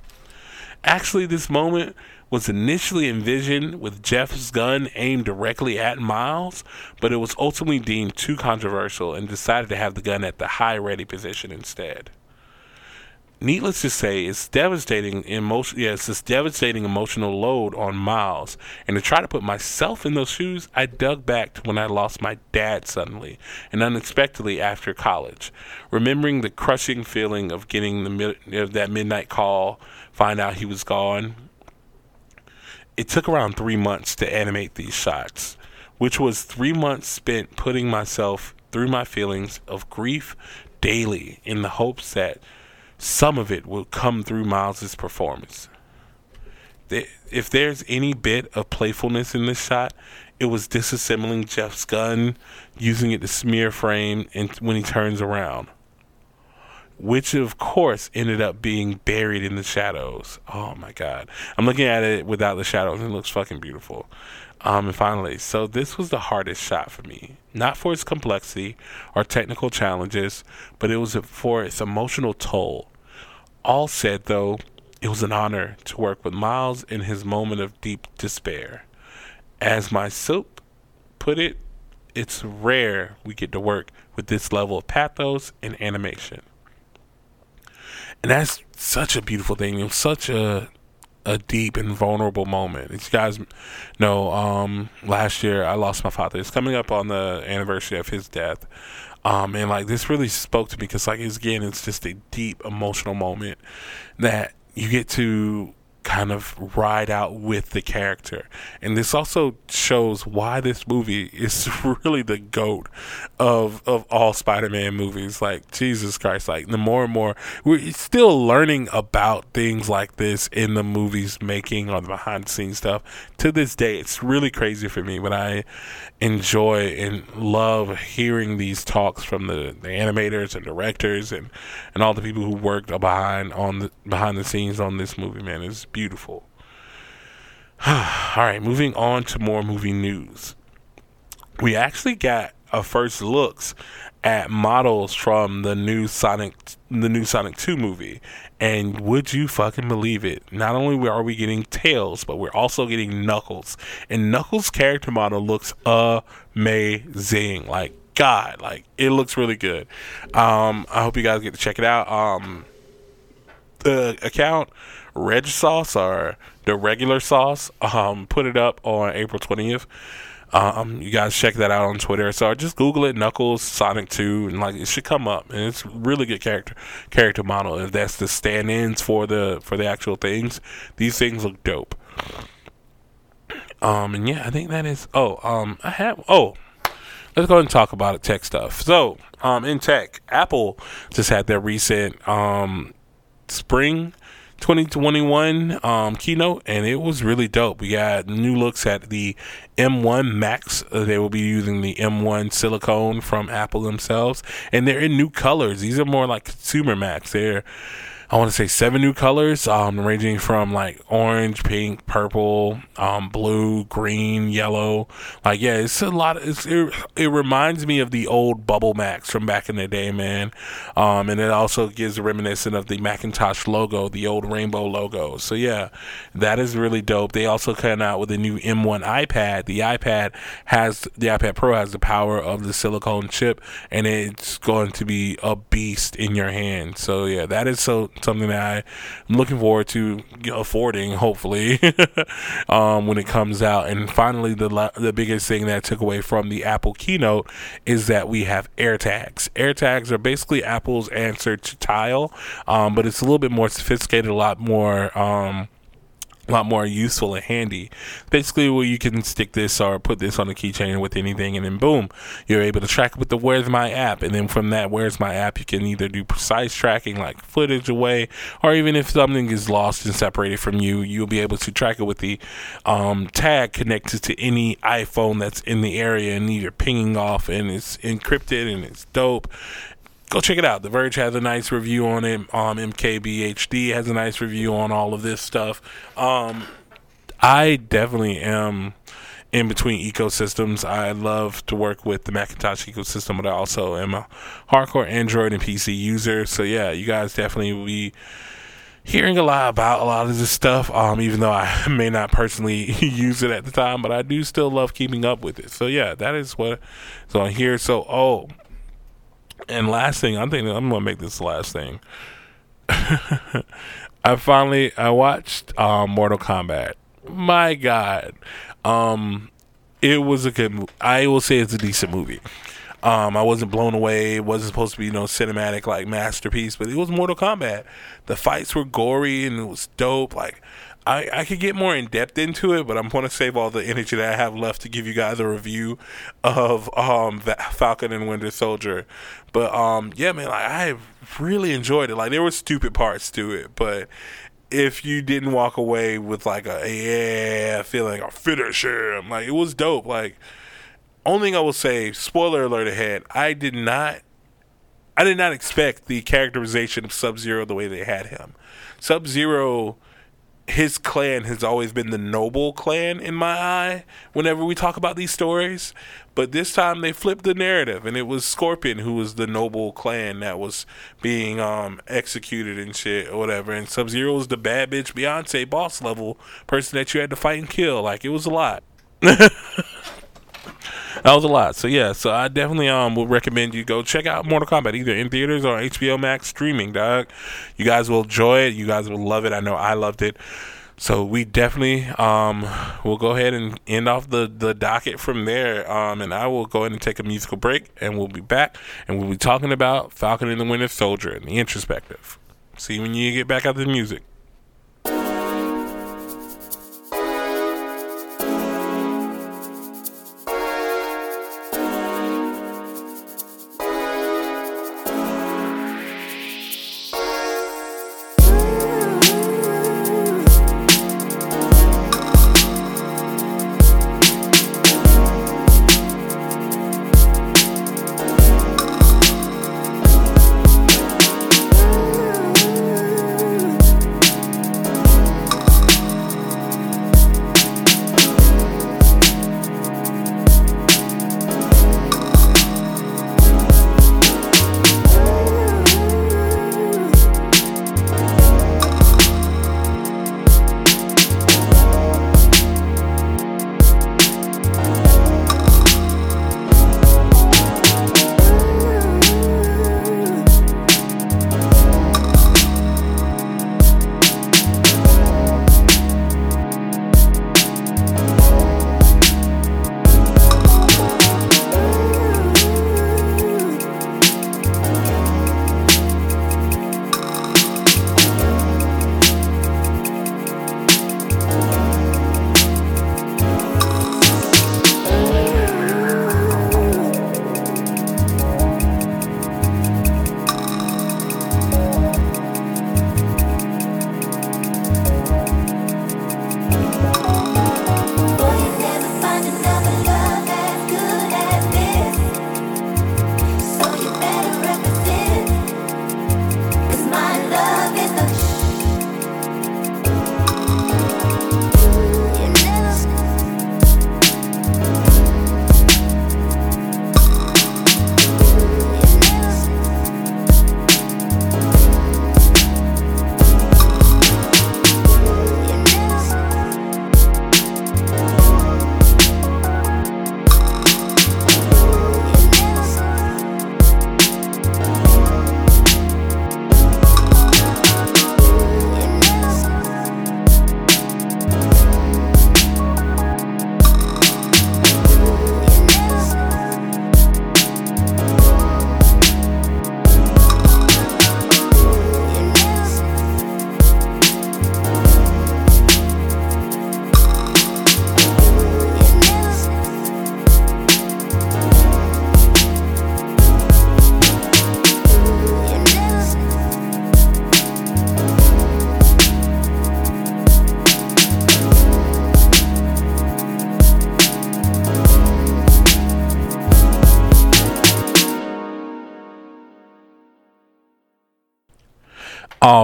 Actually, this moment was initially envisioned with Jeff's gun aimed directly at Miles, but it was ultimately deemed too controversial and decided to have the gun at the high ready position instead needless to say, it's devastating emotion. Yeah, it's this devastating emotional load on Miles. And to try to put myself in those shoes, I dug back to when I lost my dad suddenly and unexpectedly after college, remembering the crushing feeling of getting the of uh, that midnight call, find out he was gone. It took around three months to animate these shots, which was three months spent putting myself through my feelings of grief daily in the hopes that some of it will come through Miles's performance. If there's any bit of playfulness in this shot, it was disassembling Jeff's gun, using it to smear frame, and when he turns around, which of course ended up being buried in the shadows. Oh my god! I'm looking at it without the shadows, and it looks fucking beautiful. Um, and finally, so this was the hardest shot for me. Not for its complexity or technical challenges, but it was for its emotional toll. All said, though, it was an honor to work with Miles in his moment of deep despair. As my soap put it, it's rare we get to work with this level of pathos and animation. And that's such a beautiful thing. It was such a a deep and vulnerable moment. As you guys know, um, last year I lost my father. It's coming up on the anniversary of his death. Um, and like this really spoke to me because like it's, again, it's just a deep emotional moment that you get to kind of ride out with the character. And this also shows why this movie is (laughs) really the goat of of all Spider-Man movies. Like Jesus Christ, like the more and more we're still learning about things like this in the movies making or the behind the scenes stuff. To this day, it's really crazy for me, but I enjoy and love hearing these talks from the, the animators and directors and, and all the people who worked behind on the behind the scenes on this movie, man. It's beautiful. (sighs) All right, moving on to more movie news. We actually got a first looks at models from the new Sonic the new Sonic 2 movie. And would you fucking believe it? Not only are we getting Tails, but we're also getting Knuckles. And Knuckles' character model looks amazing. Like God, like it looks really good. Um, I hope you guys get to check it out. Um, the account Reg Sauce or the regular sauce. Um, put it up on April twentieth. Um, you guys check that out on Twitter. So just Google it, Knuckles Sonic Two, and like it should come up. And it's really good character character model. If that's the stand-ins for the for the actual things, these things look dope. Um, and yeah, I think that is. Oh, um, I have. Oh, let's go ahead and talk about tech stuff. So, um, in tech, Apple just had their recent um spring 2021 um, keynote, and it was really dope. We got new looks at the M1 Macs. Uh, they will be using the M1 silicone from Apple themselves, and they're in new colors. These are more like consumer Macs. They're I want to say seven new colors, um, ranging from like orange, pink, purple, um, blue, green, yellow. Like, yeah, it's a lot. Of, it, it reminds me of the old Bubble Macs from back in the day, man. Um, and it also gives a reminiscent of the Macintosh logo, the old rainbow logo. So yeah, that is really dope. They also came out with a new M1 iPad. The iPad has the iPad Pro has the power of the silicone chip, and it's going to be a beast in your hand. So yeah, that is so something that I'm looking forward to affording, hopefully, (laughs) um, when it comes out. And finally, the the biggest thing that I took away from the Apple keynote is that we have AirTags. AirTags are basically Apple's answer to Tile, um, but it's a little bit more sophisticated, a lot more. Um, a lot more useful and handy. Basically, where you can stick this or put this on a keychain with anything, and then boom, you're able to track it with the Where's My app. And then from that Where's My app, you can either do precise tracking, like footage away, or even if something is lost and separated from you, you'll be able to track it with the um, tag connected to any iPhone that's in the area, and you're pinging off, and it's encrypted and it's dope go check it out. The Verge has a nice review on it. Um, MKBHD has a nice review on all of this stuff. Um, I definitely am in between ecosystems. I love to work with the Macintosh ecosystem, but I also am a hardcore Android and PC user. So yeah, you guys definitely will be hearing a lot about a lot of this stuff. Um, even though I (laughs) may not personally (laughs) use it at the time, but I do still love keeping up with it. So yeah, that is what is on here. So oh, and last thing, I'm thinking I'm gonna make this the last thing. (laughs) I finally I watched um, Mortal Kombat. My God, um, it was a good. I will say it's a decent movie. Um, I wasn't blown away. It wasn't supposed to be you know cinematic like masterpiece, but it was Mortal Kombat. The fights were gory and it was dope. Like I, I could get more in depth into it, but I'm going to save all the energy that I have left to give you guys a review of um, Falcon and Winter Soldier. But um, yeah, man, like I really enjoyed it. Like there were stupid parts to it, but if you didn't walk away with like a yeah feeling or finish him, like it was dope. Like only thing I will say, spoiler alert ahead, I did not I did not expect the characterization of Sub Zero the way they had him. Sub Zero his clan has always been the noble clan in my eye whenever we talk about these stories. But this time they flipped the narrative and it was Scorpion who was the noble clan that was being um, executed and shit or whatever. And Sub Zero was the bad bitch Beyonce boss level person that you had to fight and kill. Like it was a lot. (laughs) that was a lot. So yeah, so I definitely um would recommend you go check out Mortal Kombat either in theaters or HBO Max streaming, dog. You guys will enjoy it. You guys will love it. I know I loved it. So we definitely um will go ahead and end off the the docket from there. Um and I will go ahead and take a musical break and we'll be back and we'll be talking about Falcon and the Winter Soldier and the introspective. See when you get back out the music.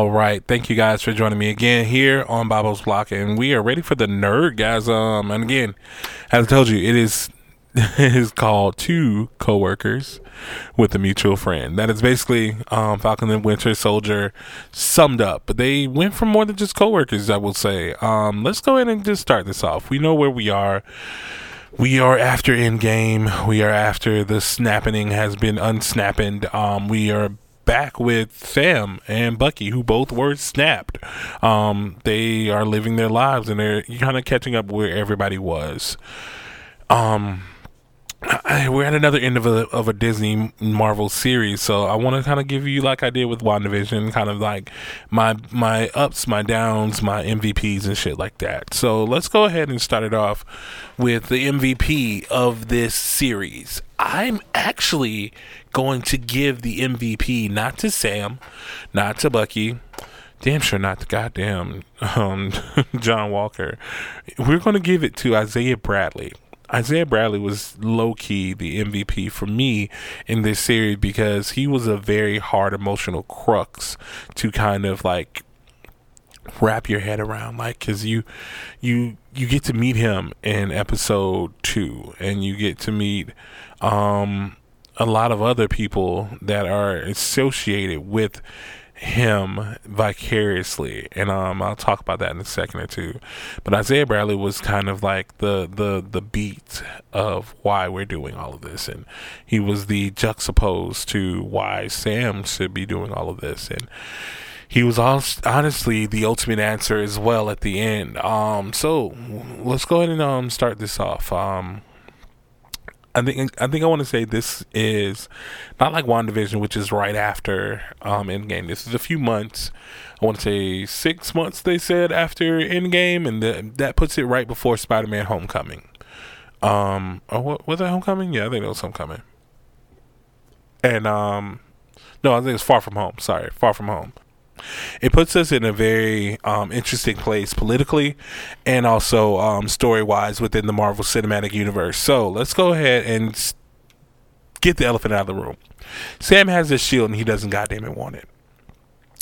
All right, thank you guys for joining me again here on Bob's Block, and we are ready for the nerd guys. Um, and again, as I told you, it is (laughs) it is called Two Coworkers with a Mutual Friend. That is basically um, Falcon and Winter Soldier summed up, but they went for more than just coworkers. I will say. Um, let's go ahead and just start this off. We know where we are. We are after Endgame. We are after the snapping has been unsnapping. Um, we are back with Sam and Bucky, who both were snapped. Um, they are living their lives and they're kind of catching up where everybody was. Um, I, we're at another end of a of a Disney Marvel series, so I want to kind of give you like I did with WandaVision, kind of like my my ups, my downs, my MVPs and shit like that. So let's go ahead and start it off with the MVP of this series. I'm actually going to give the MVP not to Sam, not to Bucky, damn sure not to goddamn um, (laughs) John Walker. We're going to give it to Isaiah Bradley. Isaiah Bradley was low key the MVP for me in this series because he was a very hard emotional crux to kind of like wrap your head around like cuz you you you get to meet him in episode 2 and you get to meet um a lot of other people that are associated with him vicariously. And um I'll talk about that in a second or two. But Isaiah Bradley was kind of like the the the beat of why we're doing all of this. And he was the juxtaposed to why Sam should be doing all of this. And he was honestly the ultimate answer as well at the end um so let's go ahead and um start this off um I think I think I want to say this is not like WandaVision, which is right after um, Endgame. This is a few months. I want to say six months. They said after Endgame, and the, that puts it right before Spider-Man: Homecoming. Um, or what was that Homecoming? Yeah, I think it was Homecoming. And um, no, I think it's Far From Home. Sorry, Far From Home it puts us in a very um, interesting place politically and also um, story wise within the Marvel Cinematic Universe. So let's go ahead and get the elephant out of the room. Sam has this shield and he doesn't goddamn it want it.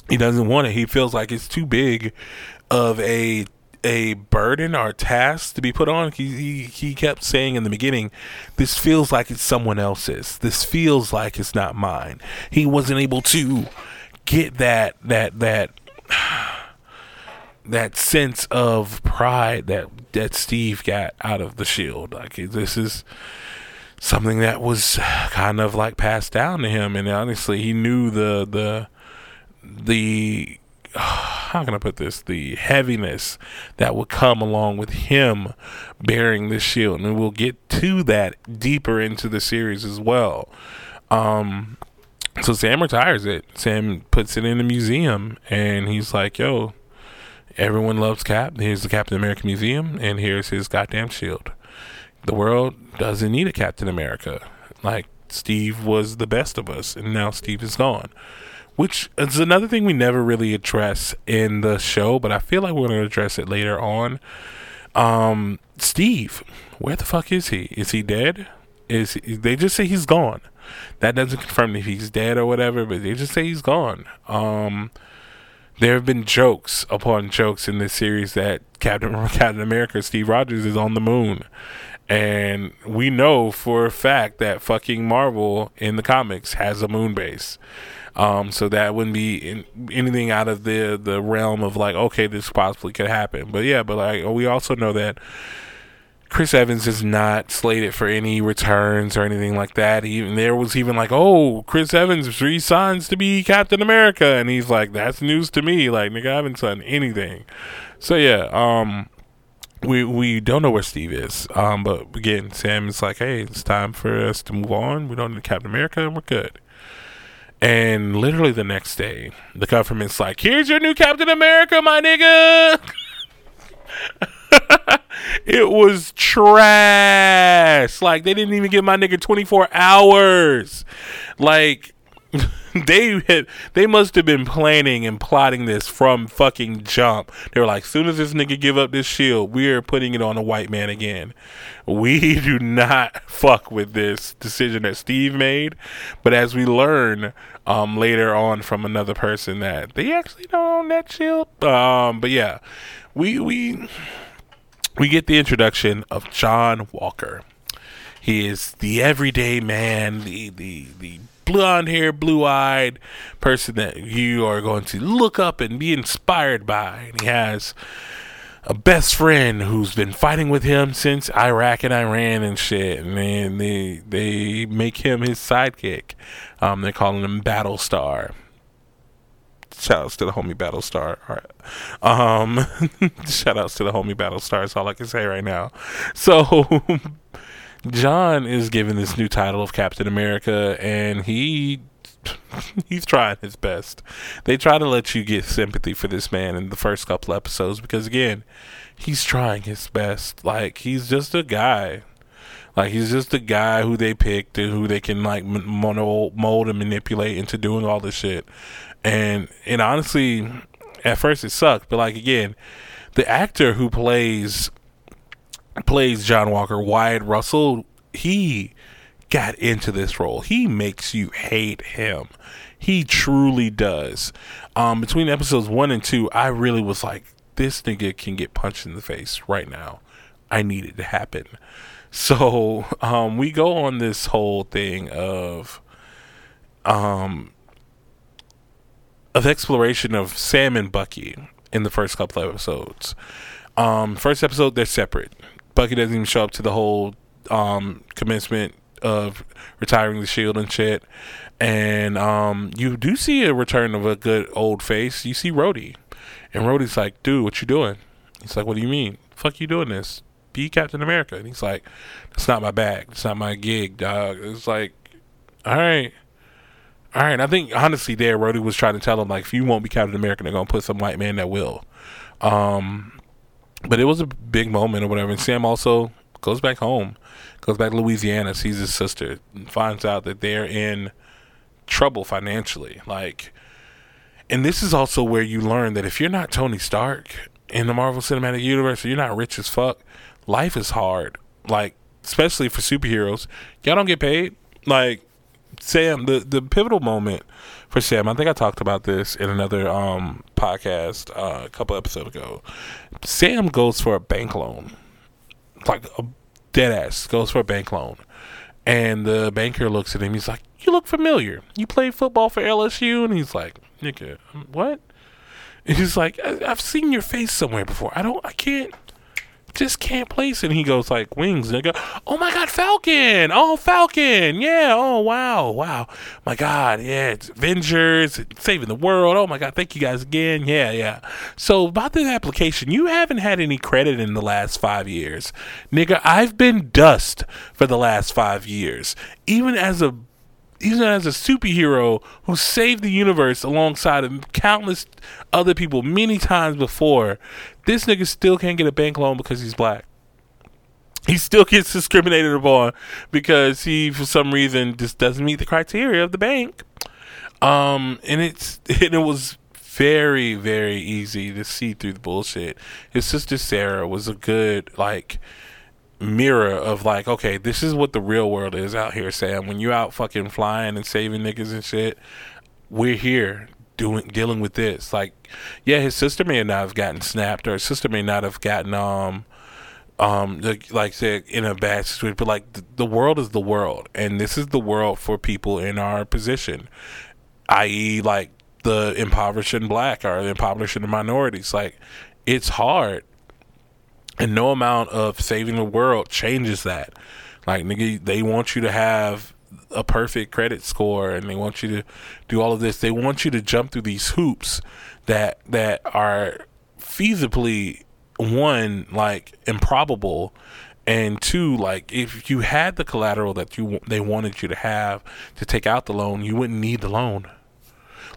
He doesn't want it. He feels like it's too big of a a burden or task to be put on. He, he he kept saying in the beginning, "This feels like it's someone else's. This feels like it's not mine." He wasn't able to get that that that (sighs) that sense of pride that that Steve got out of the Shield. Like this is something that was kind of like passed down to him, and honestly, he knew the the the (sighs) how can I put this? The heaviness that would come along with him bearing the shield, and we'll get to that deeper into the series as well. Um, so Sam retires it. Sam puts it in a museum, and he's like, "Yo, everyone loves Cap. Here's the Captain America museum, and here's his goddamn shield. The world doesn't need a Captain America. Like Steve was the best of us, and now Steve is gone." Which is another thing we never really address in the show, but I feel like we're going to address it later on. Um, Steve, where the fuck is he? Is he dead? Is he, they just say he's gone? That doesn't confirm if he's dead or whatever, but they just say he's gone. Um, there have been jokes upon jokes in this series that Captain (laughs) Captain America Steve Rogers is on the moon. And we know for a fact that fucking Marvel in the comics has a moon base. Um, so that wouldn't be in, anything out of the the realm of like, okay, this possibly could happen. But yeah, but like we also know that Chris Evans is not slated for any returns or anything like that. Even there was even like, oh, Chris Evans resigns to be Captain America, and he's like, that's news to me. Like, nigga, I haven't done anything. So yeah, um, we we don't know where Steve is. Um, but again, Sam is like, hey, it's time for us to move on. We don't need Captain America, and we're good. And literally the next day, the government's like, here's your new Captain America, my nigga. (laughs) (laughs) it was trash. Like they didn't even give my nigga 24 hours. Like (laughs) they had they must have been planning and plotting this from fucking jump. They were like, soon as this nigga give up this shield, we are putting it on a white man again. We (laughs) do not fuck with this decision that Steve made. But as we learn um, later on from another person that they actually don't own that shield. Um, but yeah, we we we get the introduction of John Walker. He is the everyday man, the the the blonde hair, blue eyed person that you are going to look up and be inspired by. And he has a best friend who's been fighting with him since Iraq and Iran and shit. And then they they make him his sidekick. Um, they're calling him Battlestar. Shout outs to the homie Battlestar. All right. Um, (laughs) shout outs to the homie Battlestar. Is all I can say right now. So (laughs) John is given this new title of Captain America, and he (laughs) he's trying his best. They try to let you get sympathy for this man in the first couple episodes because again, he's trying his best. Like he's just a guy. Like he's just a guy who they picked and who they can like mold, mold and manipulate into doing all this shit. And and honestly, at first it sucked, but like again, the actor who plays plays John Walker, Wyatt Russell, he got into this role. He makes you hate him. He truly does. Um, between episodes one and two, I really was like, this nigga can get punched in the face right now. I need it to happen. (laughs) So um, we go on this whole thing of um, of exploration of Sam and Bucky in the first couple of episodes. Um, first episode, they're separate. Bucky doesn't even show up to the whole um, commencement of retiring the shield and shit. And um, you do see a return of a good old face. You see Rhodey. And Rhodey's like, dude, what you doing? He's like, what do you mean? Fuck you doing this? Be Captain America. And he's like, it's not my bag. It's not my gig, dog. It's like, all right. All right. I think, honestly, there, Rhodey was trying to tell him, like, if you won't be Captain America, they're to put some white man that will. Um, but it was a big moment or whatever. And Sam also goes back home, goes back to Louisiana, sees his sister, finds out that they're in trouble financially. Like, and this is also where you learn that if you're not Tony Stark in the Marvel Cinematic Universe, you're not rich as fuck. Life is hard. Like, especially for superheroes, y'all don't get paid. Like, Sam, the the pivotal moment for Sam, I think I talked about this in another um, podcast uh, a couple episodes ago. Sam goes for a bank loan, like a dead ass goes for a bank loan, and the banker looks at him. He's like, "You look familiar. You played football for LSU?" And he's like, "Nigga, what?" And he's like, "I've seen your face somewhere before. I don't. I can't." Just can't place it. And he goes like wings, nigga. Oh my god, Falcon! Oh Falcon! Yeah. Oh wow, wow. My god, yeah. It's Avengers, saving the world. Oh my god, thank you guys again. Yeah, yeah. So about this application, you haven't had any credit in the last five years, nigga. I've been dust for the last five years, even as a even as a superhero who saved the universe alongside of countless other people many times before, this nigga still can't get a bank loan because he's black. He still gets discriminated upon because he, for some reason, just doesn't meet the criteria of the bank. Um, and it's (laughs) and it was very very easy to see through the bullshit. His sister Sarah was a good like mirror of like, okay, this is what the real world is out here, Sam. When you out fucking flying and saving niggas and shit, we're here doing dealing with this. Like, yeah, his sister may not have gotten snapped, or his sister may not have gotten um um like said in a bad situation, but like the, the world is the world, and this is the world for people in our position, i.e., like the impoverished and black or the impoverished and minorities. Like, it's hard and no amount of saving the world changes that. Like nigga, they want you to have a perfect credit score and they want you to do all of this. They want you to jump through these hoops that that are feasibly one like improbable and two like if you had the collateral that you they wanted you to have to take out the loan, you wouldn't need the loan.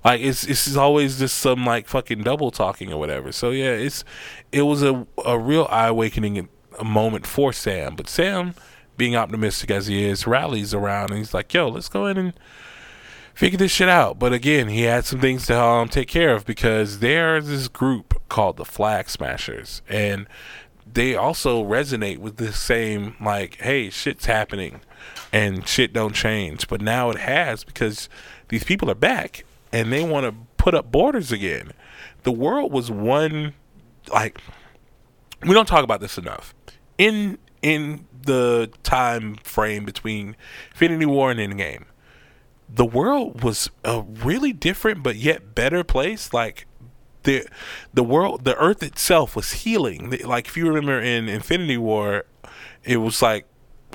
Like it's it's always just some like fucking double talking or whatever. So yeah, it's it was a a real eye awakening moment for Sam. But Sam, being optimistic as he is, rallies around and he's like, "Yo, let's go in and figure this shit out. But again, he had some things to um, take care of because there's this group called the Flag Smashers, and they also resonate with the same like, hey, shit's happening, and shit don't change. But now it has because these people are back and they want to put up borders again. The world was one like we don't talk about this enough. In in the time frame between Infinity War and Endgame, the world was a really different but yet better place. Like the the world, the Earth itself was healing. Like if you remember in Infinity War, it was like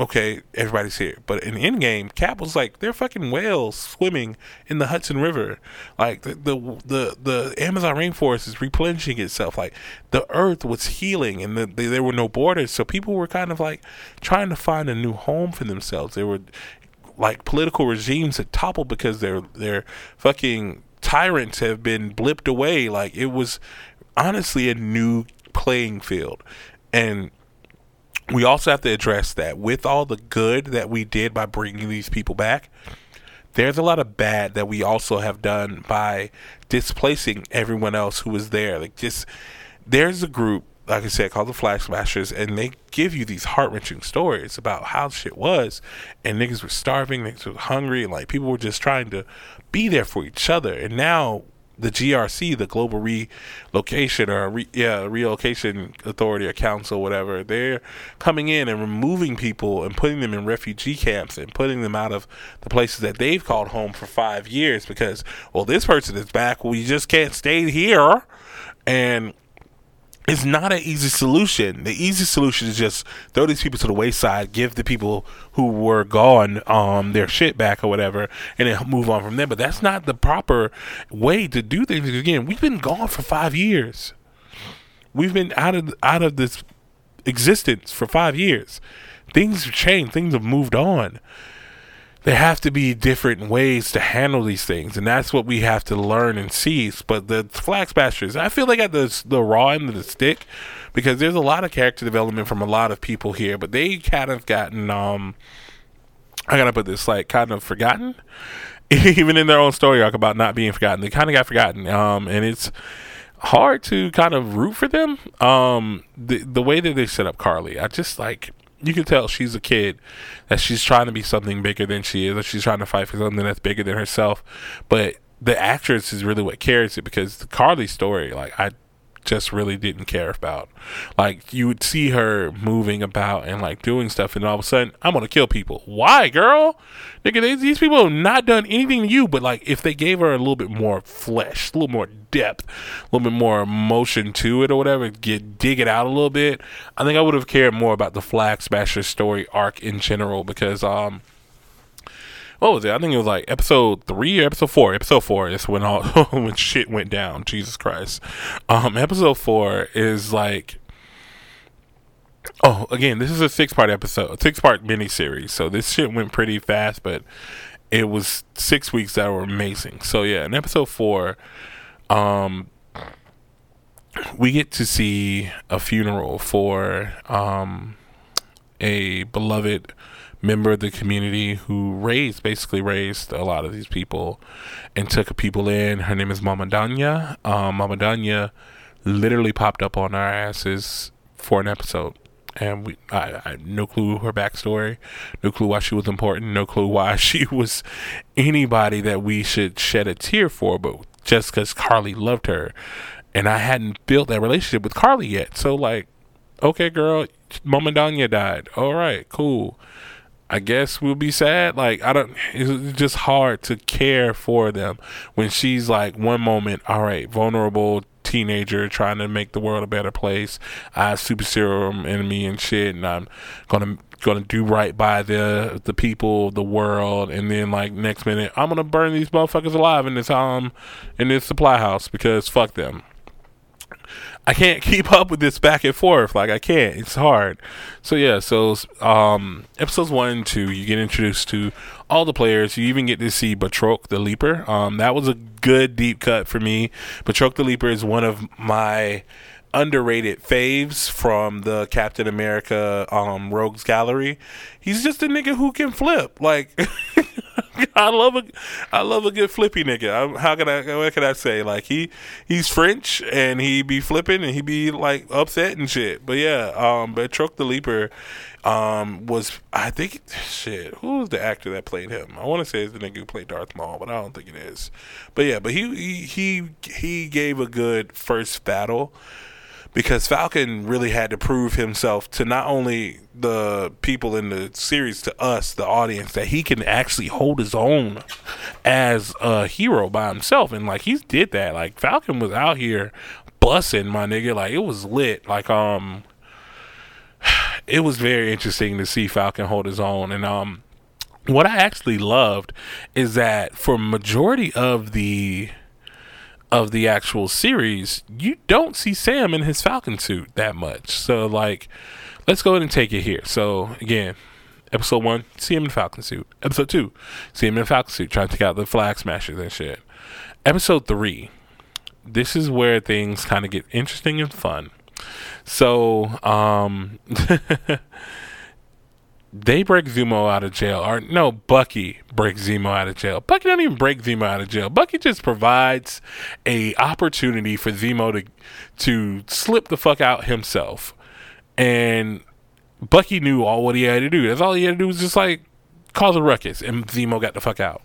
okay, everybody's here. But in Endgame, Cap was like, they're fucking whales swimming in the Hudson River. Like the the the, the Amazon rainforest is replenishing itself. Like the Earth was healing, and the, the, there were no borders. So people were kind of like trying to find a new home for themselves. They were like political regimes had toppled because their their fucking tyrants have been blipped away. Like it was honestly a new playing field, and we also have to address that with all the good that we did by bringing these people back, there's a lot of bad that we also have done by displacing everyone else who was there. Like just there's a group, like I said, called the Flag Smashers, and they give you these heart wrenching stories about how shit was, and niggas were starving, niggas were hungry, and like people were just trying to be there for each other. And now the GRC, the Global Relocation or re, yeah Relocation Authority or Council, whatever, they're coming in and removing people and putting them in refugee camps and putting them out of the places that they've called home for five years because well this person is back, we just can't stay here, and it's not an easy solution. The easy solution is just throw these people to the wayside, give the people who were gone um, their shit back or whatever, and then move on from there. But that's not the proper way to do things. Again, we've been gone for five years. We've been out of out of this existence for five years. Things have changed. Things have moved on there have to be different ways to handle these things, and that's what we have to learn and seize. But the Flag Smashers, I feel they got the the raw end of the stick because there's a lot of character development from a lot of people here, but they kind of gotten um, I gotta put this like kind of forgotten, (laughs) even in their own story arc about not being forgotten. They kind of got forgotten, um, and it's hard to kind of root for them. Um, the the way that they set up Karli, I just like you can tell she's a kid that she's trying to be something bigger than she is, that she's trying to fight for something that's bigger than herself. But the actress is really what carries it because the Karli story, like I just really didn't care about. Like you would see her moving about and like doing stuff, and all of a sudden, I'm gonna kill people. Why, girl? Nigga, they, these people have not done anything to you, but like if they gave her a little bit more flesh, a little more depth, a little bit more emotion to it or whatever, get dig it out a little bit, I think I would have cared more about the Flag Smasher story arc in general because um what was it? I think it was like episode three or episode four. Episode four is when all (laughs) when shit went down. Jesus Christ. Um, episode four is like. Oh, again, this is a six part episode, six part mini series. So this shit went pretty fast, but it was six weeks that were amazing. So yeah, in episode four, um, we get to see a funeral for um, a beloved member of the community who raised, basically raised a lot of these people and took people in. Her name is Mama Donya. Um, Mama Donya literally popped up on our asses for an episode. And we, I, I no clue her backstory, no clue why she was important, no clue why (laughs) she was anybody that we should shed a tear for, but just because Karli loved her, and I hadn't built that relationship with Karli yet. So like, okay, girl, Mama Donya died. All right, cool. I guess we'll be sad. Like I don't. It's just hard to care for them when she's like one moment, all right, vulnerable teenager trying to make the world a better place. I super serum enemy and shit, and I'm gonna gonna do right by the the people, the world, and then like next minute, I'm gonna burn these motherfuckers alive in this um in this supply house because fuck them. I can't keep up with this back and forth. Like I can't. It's hard. So yeah. So um, episodes one and two, you get introduced to all the players. You even get to see Batroc the Leaper. Um, that was a good deep cut for me. Batroc the Leaper is one of my underrated faves from the Captain America um, Rogues Gallery. He's just a nigga who can flip. Like (laughs) I love a, I love a good flippy nigga. I'm, how can I, what can I say? Like he, he's French and he be flipping and he be like upset and shit. But yeah, um, Batroc the Leaper, um, was I think shit. Who was the actor that played him? I want to say it's the nigga who played Darth Maul, but I don't think it is. But yeah, but he he he, he gave a good first battle because Falcon really had to prove himself to not only the people in the series, to us, the audience, that he can actually hold his own as a hero by himself. And like he did that. Like Falcon was out here bussing my nigga. Like it was lit. Like um, (sighs) it was very interesting to see Falcon hold his own. And um, what I actually loved is that for majority of the of the actual series, you don't see Sam in his Falcon suit that much. So, like, let's go ahead and take it here. So, again, episode one, see him in Falcon suit. Episode two, see him in Falcon suit, trying to take out the flag smashers and shit. Episode three, this is where things kind of get interesting and fun. So, um, (laughs) they break Zemo out of jail. Or no, Bucky breaks Zemo out of jail. Bucky don't even break Zemo out of jail. Bucky just provides a opportunity for Zemo to to slip the fuck out himself. And Bucky knew all what he had to do. That's all he had to do was just like cause a ruckus, and Zemo got the fuck out.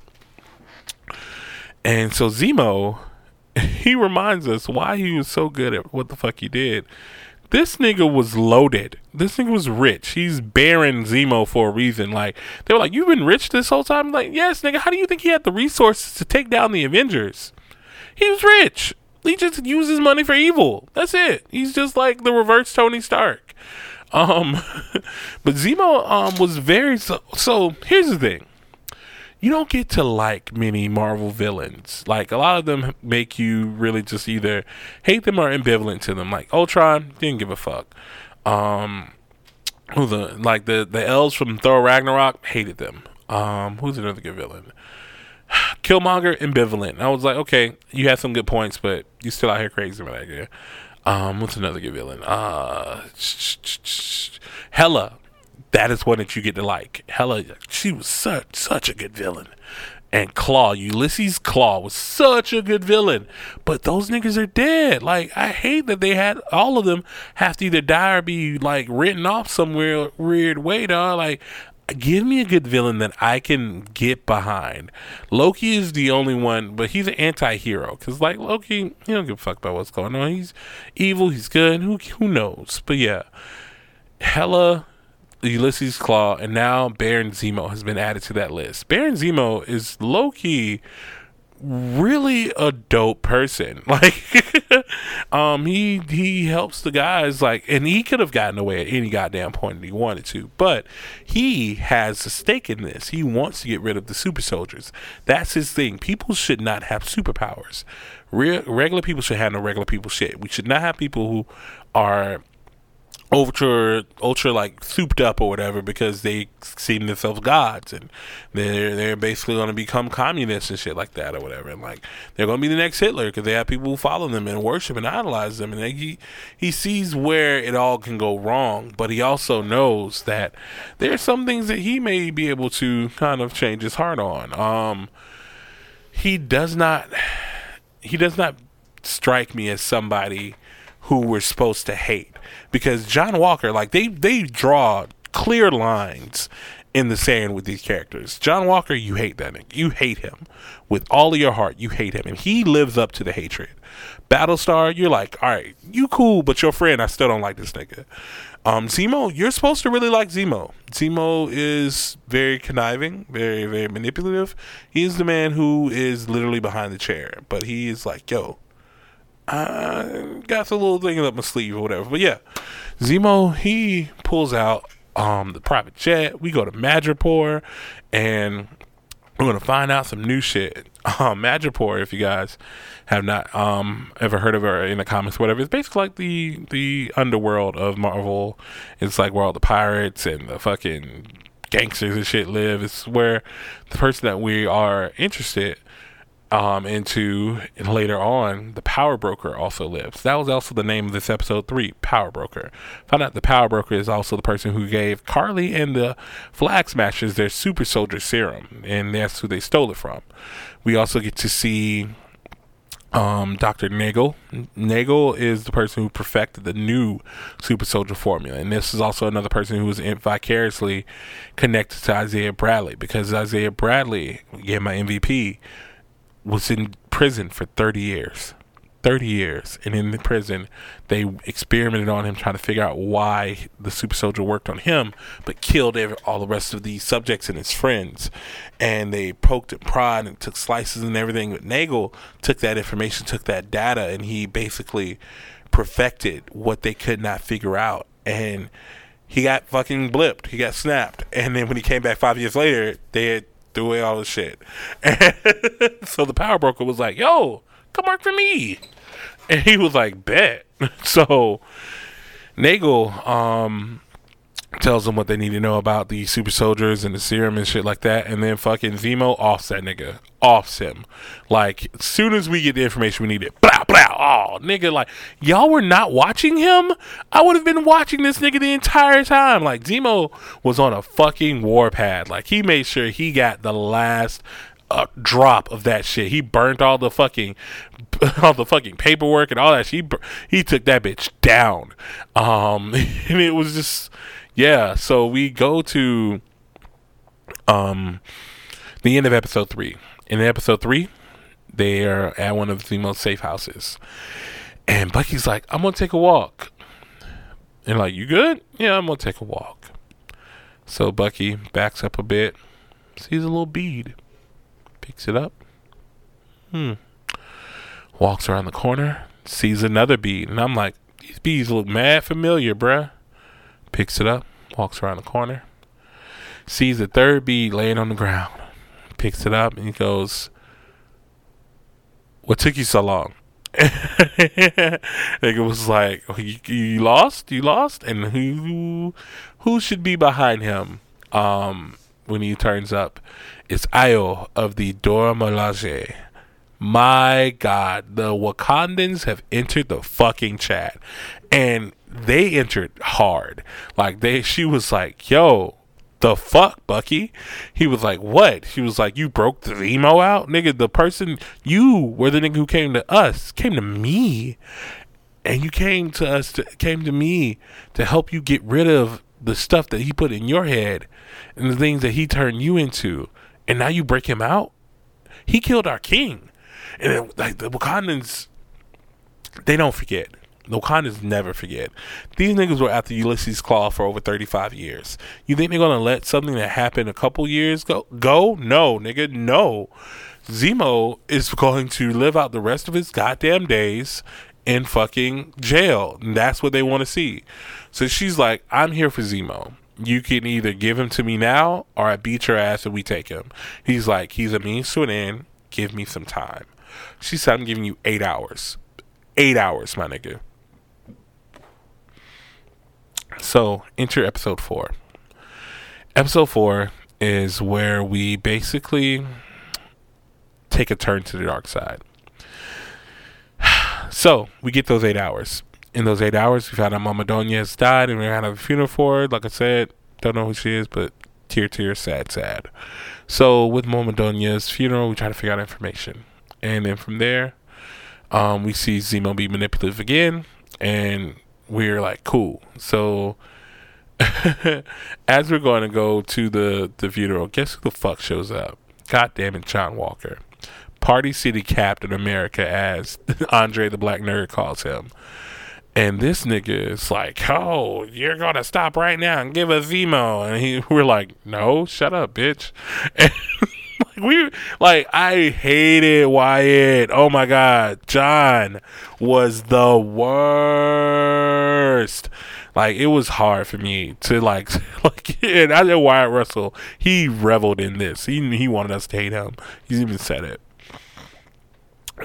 And so Zemo, (laughs) he reminds us why he was so good at what the fuck he did this nigga was loaded. This nigga was rich. He's Baron Zemo for a reason. Like they were like, "You've been rich this whole time." I'm like, yes, nigga. How do you think he had the resources to take down the Avengers? He was rich. He just uses money for evil. That's it. He's just like the reverse Tony Stark. Um, (laughs) but Zemo um was very so. So here's the thing you don't get to like many Marvel villains. Like a lot of them make you really just either hate them or ambivalent to them. Like Ultron didn't give a fuck. Um, who the like the the elves from Thor Ragnarok hated them. Um, who's another good villain? (sighs) Killmonger ambivalent. I was like, okay, you had some good points, but you still out here crazy with that. Um, what's another good villain? Uh, (sniffs) Hela that is one that you get to like. Hela, she was such such a good villain. And Klaue, Ulysses Klaue was such a good villain. But those niggas are dead. Like, I hate that they had all of them have to either die or be like written off somewhere weird way, dog. Like, give me a good villain that I can get behind. Loki is the only one, but he's an anti-hero because like Loki, he don't give a fuck about what's going on. He's evil, he's good. Who who knows? But yeah, Hela Ulysses Klaue, and now Baron Zemo has been added to that list. Baron Zemo is low key really a dope person. (laughs) Like um he he helps the guys like and he could have gotten away at any goddamn point he wanted to, but he has a stake in this. He wants to get rid of the super soldiers. That's his thing. People should not have superpowers. Re- regular people should have no regular people shit. We should not have people who are ultra ultra like souped up or whatever because they see themselves gods and they're they're basically going to become communists and shit like that or whatever. And like they're going to be the next Hitler because they have people who follow them and worship and idolize them. And they, he he sees where it all can go wrong but he also knows that there are some things that he may be able to kind of change his heart on. Um he does not he does not strike me as somebody who we're supposed to hate because John Walker, like they they draw clear lines in the sand with these characters. John Walker, you hate that nigga. You hate him with all of your heart. You hate him, and he lives up to the hatred. Battlestar, you're like, all right, you cool, but your friend, I still don't like this nigga. Um, Zemo, you're supposed to really like Zemo. Zemo is very conniving, very very manipulative. He is the man who is literally behind the chair, but he is like, yo, I got a little thing up my sleeve or whatever. But yeah, Zemo he pulls out um the private jet. We go to Madripoor, and we're gonna find out some new shit. Um, (laughs) Madripoor, if you guys have not um ever heard of her in the comics, whatever, it's basically like the the underworld of Marvel. It's like where all the pirates and the fucking gangsters and shit live. It's where the person that we are interested um, into and later on the power broker also lives. That was also the name of this episode three, Power Broker. Found out the power broker is also the person who gave Karli and the Flag Smashers their super soldier serum, and that's who they stole it from. We also get to see um, Dr. Nagel. Nagel is the person who perfected the new super soldier formula. And this is also another person who was vicariously connected to Isaiah Bradley because Isaiah Bradley, again, my MVP, was in prison for 30 years. 30 years. And in the prison, they experimented on him trying to figure out why the super soldier worked on him, but killed every, all the rest of the subjects and his friends. And they poked and prod and took slices and everything. But Nagel took that information, took that data, and he basically perfected what they could not figure out. And he got fucking blipped. He got snapped. And then when he came back five years later, they had threw away all the shit. (laughs) And so the power broker was like, "Yo, come work for me," and he was like, "Bet." (laughs) So Nagel um, tells them what they need to know about the super soldiers and the serum and shit like that, and then fucking Zemo offs that nigga, offs him. Like as soon as we get the information we needed, blah blah. Oh, nigga, like y'all were not watching him. I would have been watching this nigga the entire time. Like Zemo was on a fucking warpath. Like he made sure he got the last a drop of that shit. He burnt all the fucking (laughs) all the fucking paperwork and all that. He he took that bitch down. Um, (laughs) and it was just yeah, so we go to um the end of episode three. In episode three, they are at one of the most safe houses. And Bucky's like, I'm gonna take a walk. And like, you good? Yeah, I'm gonna take a walk. So Bucky backs up a bit, sees a little bead, picks it up. Hmm. Walks around the corner, sees another bead, and I'm like, these beads look mad familiar, bruh picks it up, walks around the corner, sees the third bead laying on the ground, picks it up, and he goes, What took you so long? (laughs) Nigga was like, oh, you, you, lost? You lost? And who who should be behind him um, when he turns up? It's Ayo of the Dora Milaje. My God, the Wakandans have entered the fucking chat. And they entered hard. Like they she was like, "Yo, the fuck, Bucky?" He was like, "What?" She was like, "You broke Zemo out, nigga. The person you were the nigga who came to us, came to me, and you came to us, to, came to me to help you get rid of the stuff that he put in your head and the things that he turned you into, and now you break him out. He killed our king, and like the Wakandans, they don't forget." The Wakandans never forget. These niggas were after Ulysses Klaue for over 35 years. You think they're gonna let something that happened a couple years go go? No, nigga, no. Zemo is going to live out the rest of his goddamn days in fucking jail. That's what they want to see. So she's like, I'm here for Zemo. You can either give him to me now or I beat your ass and we take him. He's like, he's a means to an end. Give me some time. She said, I'm giving you eight hours. Eight hours, my nigga. So, enter episode four. Episode four is where we basically take a turn to the dark side. (sighs) So, we get those eight hours. In those eight hours, we found out Mama died and we're have a funeral for her. Like I said, don't know who she is, but tear, tear, sad, sad. So, with Mama funeral, we try to figure out information. And then from there, um, we see Zemo be manipulative again. And we're like, cool. So (laughs) as we're going to go to the, the funeral, guess who the fuck shows up? God damn it, John Walker. Party City Captain America, as (laughs) Andre the Black Nerd calls him. And this nigga is like, oh, you're gonna stop right now and give us Zemo. And he, (laughs) we're like, no, shut up, bitch. (laughs) We like I hated Wyatt. Oh my god, John was the worst. Like it was hard for me to like (laughs) like and I know Wyatt Russell, he reveled in this. He he wanted us to hate him. He's even said it.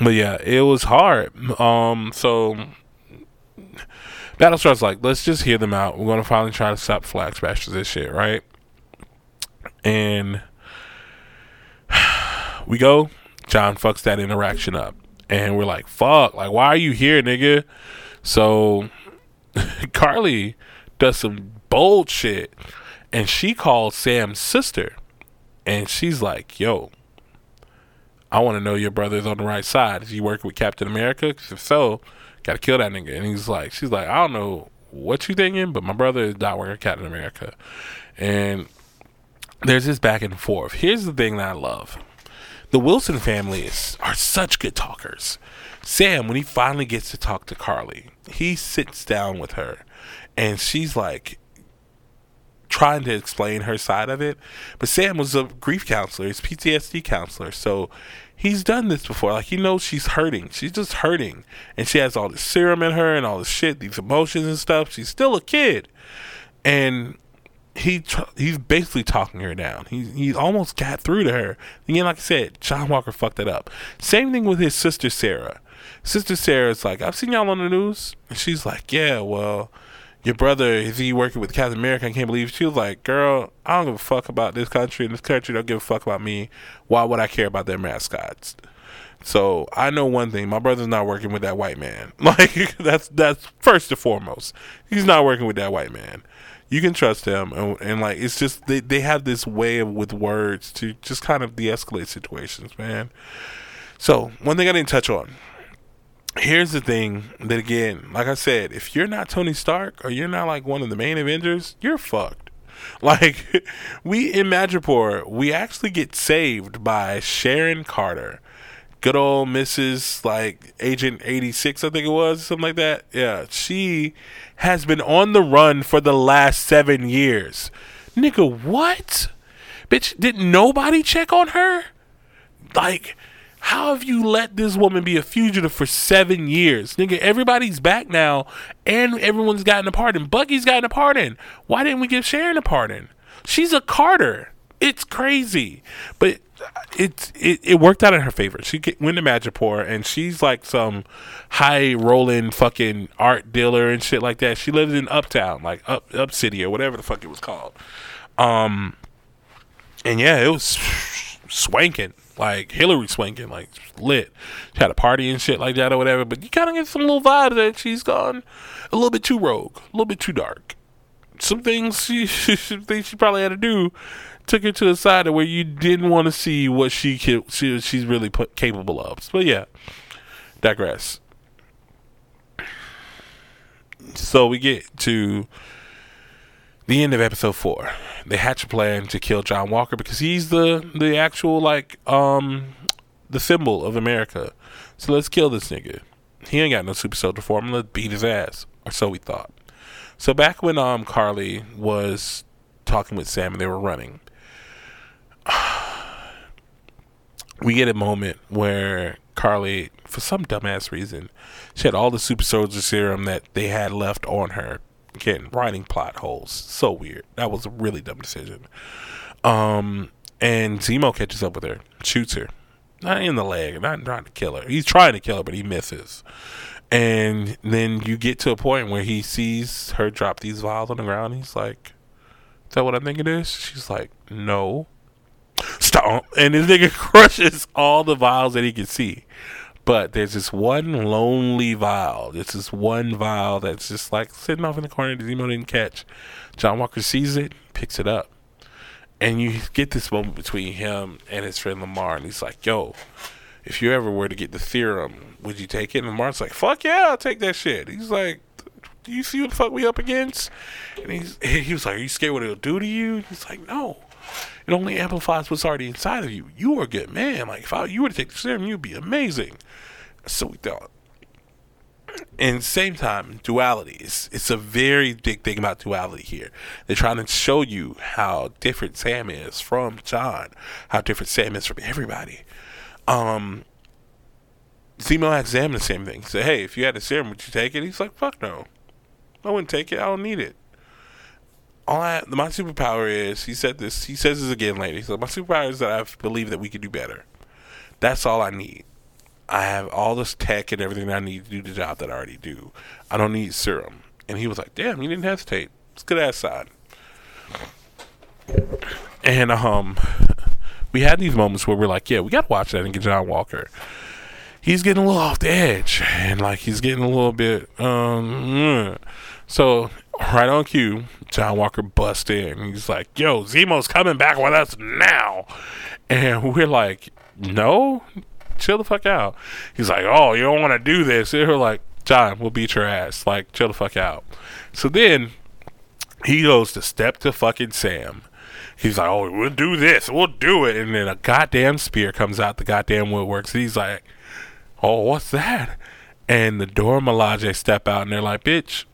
But yeah, it was hard. Um so Battlestar's like, let's just hear them out. We're gonna finally try to stop Flag Smashers this shit, right? And (sighs) we go John fucks that interaction up. And we're like, fuck, like, why are you here, nigga? So (laughs) Karli does some bold shit and she calls Sam's sister and she's like, yo, I want to know your brother's on the right side. Is he working with Captain America? If so, gotta kill that nigga. And he's like, she's like, I don't know what you thinking, but my brother is not working with Captain America. And there's this back and forth. Here's the thing that I love. The Wilson family is, are such good talkers. Sam, when he finally gets to talk to Karli, he sits down with her and she's like trying to explain her side of it. But Sam was a grief counselor, he's PTSD counselor. So he's done this before. Like he knows she's hurting. She's just hurting, and she has all this serum in her and all this shit, these emotions and stuff. She's still a kid, and he he's basically talking her down. He he almost got through to her. Again, like I said, John Walker fucked that up. Same thing with his sister Sarah. Sister Sarah's like, I've seen y'all on the news, and she's like, Yeah, well your brother is he working with Captain America? I can't believe she was like, girl, I don't give a fuck about this country, and this country don't give a fuck about me. Why would I care about their mascots? So I know one thing: my brother's not working with that white man. (laughs) Like that's that's first and foremost. He's not working with that white man. You can trust him, and, and like it's just they they have this way of with words to just kind of de-escalate situations, man. So one thing I didn't touch on here's the thing that again, like I said, if you're not Tony Stark or you're not like one of the main Avengers, you're fucked. (laughs) Like (laughs) we in Madripoor, we actually get saved by Sharon Carter. Good old Mrs. like Agent 86, I think it was, something like that. Yeah, she has been on the run for the last seven years. Nigga, what? Bitch, did nobody check on her? Like, how have you let this woman be a fugitive for seven years? Nigga, everybody's back now and everyone's gotten a pardon. Bucky's gotten a pardon. Why didn't we give Sharon a pardon? She's a Carter. It's crazy. But it, it it worked out in her favor. She went to Madripoor and she's like some high rolling fucking art dealer and shit like that. She lives in Uptown, like Up Up City or whatever the fuck it was called. Um, and yeah, it was swanking like Hillary swanking, like lit. She had a party and shit like that or whatever. But you kind of get some little vibes that she's gone a little bit too rogue, a little bit too dark. Some things she, (laughs) some things she probably had to do took her to a side of where you didn't want to see what she, she she's really put, capable of. But yeah, digress. So we get to the end of episode four they hatch a plan to kill John Walker because he's the the actual like um the symbol of America. So let's kill this nigga. He ain't got no super soldier form. Let's beat his ass, or so we thought. So back when um Karli was talking with Sam and they were running, (sighs) we get a moment where Karli, for some dumbass reason, she had all the super soldier serum that they had left on her Again, writing plot holes. So weird. That was a really dumb decision. Um, and Zemo catches up with her, shoots her. Not in the leg, not trying to kill her. He's trying to kill her, but he misses. And then you get to a point where he sees her drop these vials on the ground. He's like, Is that what I think it is? She's like, No. Stop. And this nigga (laughs) crushes all the vials that he can see. But there's this one lonely vial. There's this one vial that's just like sitting off in the corner that Zemo didn't catch. John Walker sees it, picks it up. And you get this moment between him and his friend Lemar. And he's like, yo, if you ever were to get the serum, would you take it? And Lemar's like, fuck yeah, I'll take that shit. He's like, do you see what the fuck we up against? And he's, (laughs) he was like, are you scared what it'll do to you? And he's like, no. It only amplifies what's already inside of you. You are a good man. Like if I, you were to take the serum, you'd be amazing. So we thought. And same time, duality is it's a very big thing about duality here. They're trying to show you how different Sam is from John, how different Sam is from everybody. Um, Zemo asked Sam the same thing. He said, "Hey, if you had a serum, would you take it?" He's like, "Fuck no, I wouldn't take it. I don't need it." All I my superpower is he said this he says this again later. So my superpower is that I believe that we can do better. That's all I need. I have all this tech and everything I need to do the job that I already do. I don't need serum. And he was like, "Damn, you didn't hesitate. It's good ass side." And um, (laughs) we had these moments where we're like, yeah, we got to watch that and get John Walker. He's getting a little off the edge, and like he's getting a little bit. um So right on cue, John Walker busts in. He's like, "Yo, Zemo's coming back with us now," and we're like, "No, chill the fuck out." He's like, "Oh, you don't want to do this." And we're like, "John, we'll beat your ass. Like, chill the fuck out." So then he goes to step to fucking Sam he's like, "Oh, we'll do this, we'll do it," and then a goddamn spear comes out the goddamn woodworks. He's like, "Oh, what's that?" And the Milaje step out, and they're like, "Bitch,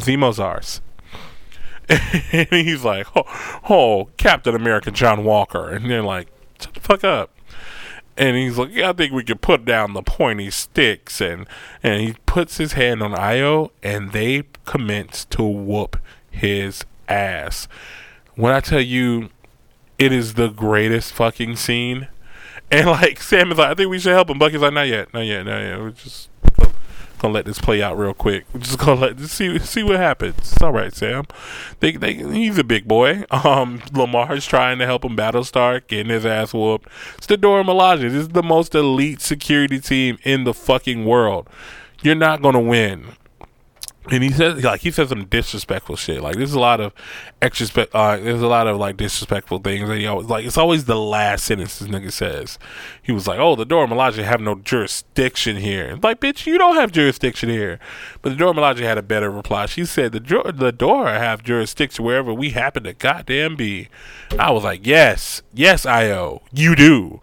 Zemo's ours." (laughs) and he's like, "Oh, oh, Captain America, John Walker," and they're like, "Shut the fuck up." And he's like, yeah, I think we could put down the pointy sticks, and and he puts his hand on Ayo, and they commence to whoop his ass when I tell you it is the greatest fucking scene. And like Sam is like, I think we should help him. Bucky's like, not yet, not yet, not yet. We're just gonna let this play out real quick. We're (laughs) just gonna let see see what happens. It's all right, Sam. They they he's a big boy. (laughs) Um, Lemar's trying to help him Battlestar, getting his ass whooped. It's the Dora Milaje. This is the most elite security team in the fucking world. You're not gonna win and he says like he says some disrespectful shit. Like there's a lot of extra uh, there's a lot of like disrespectful things that he always like it's always the last sentence this nigga says. He was like, Oh, the Dora Milaje have no jurisdiction here. Like, bitch, you don't have jurisdiction here. But the Dora Milaje had a better reply. She said the the Dora have jurisdiction wherever we happen to goddamn be. I was like, Yes, yes, Ayo, you do.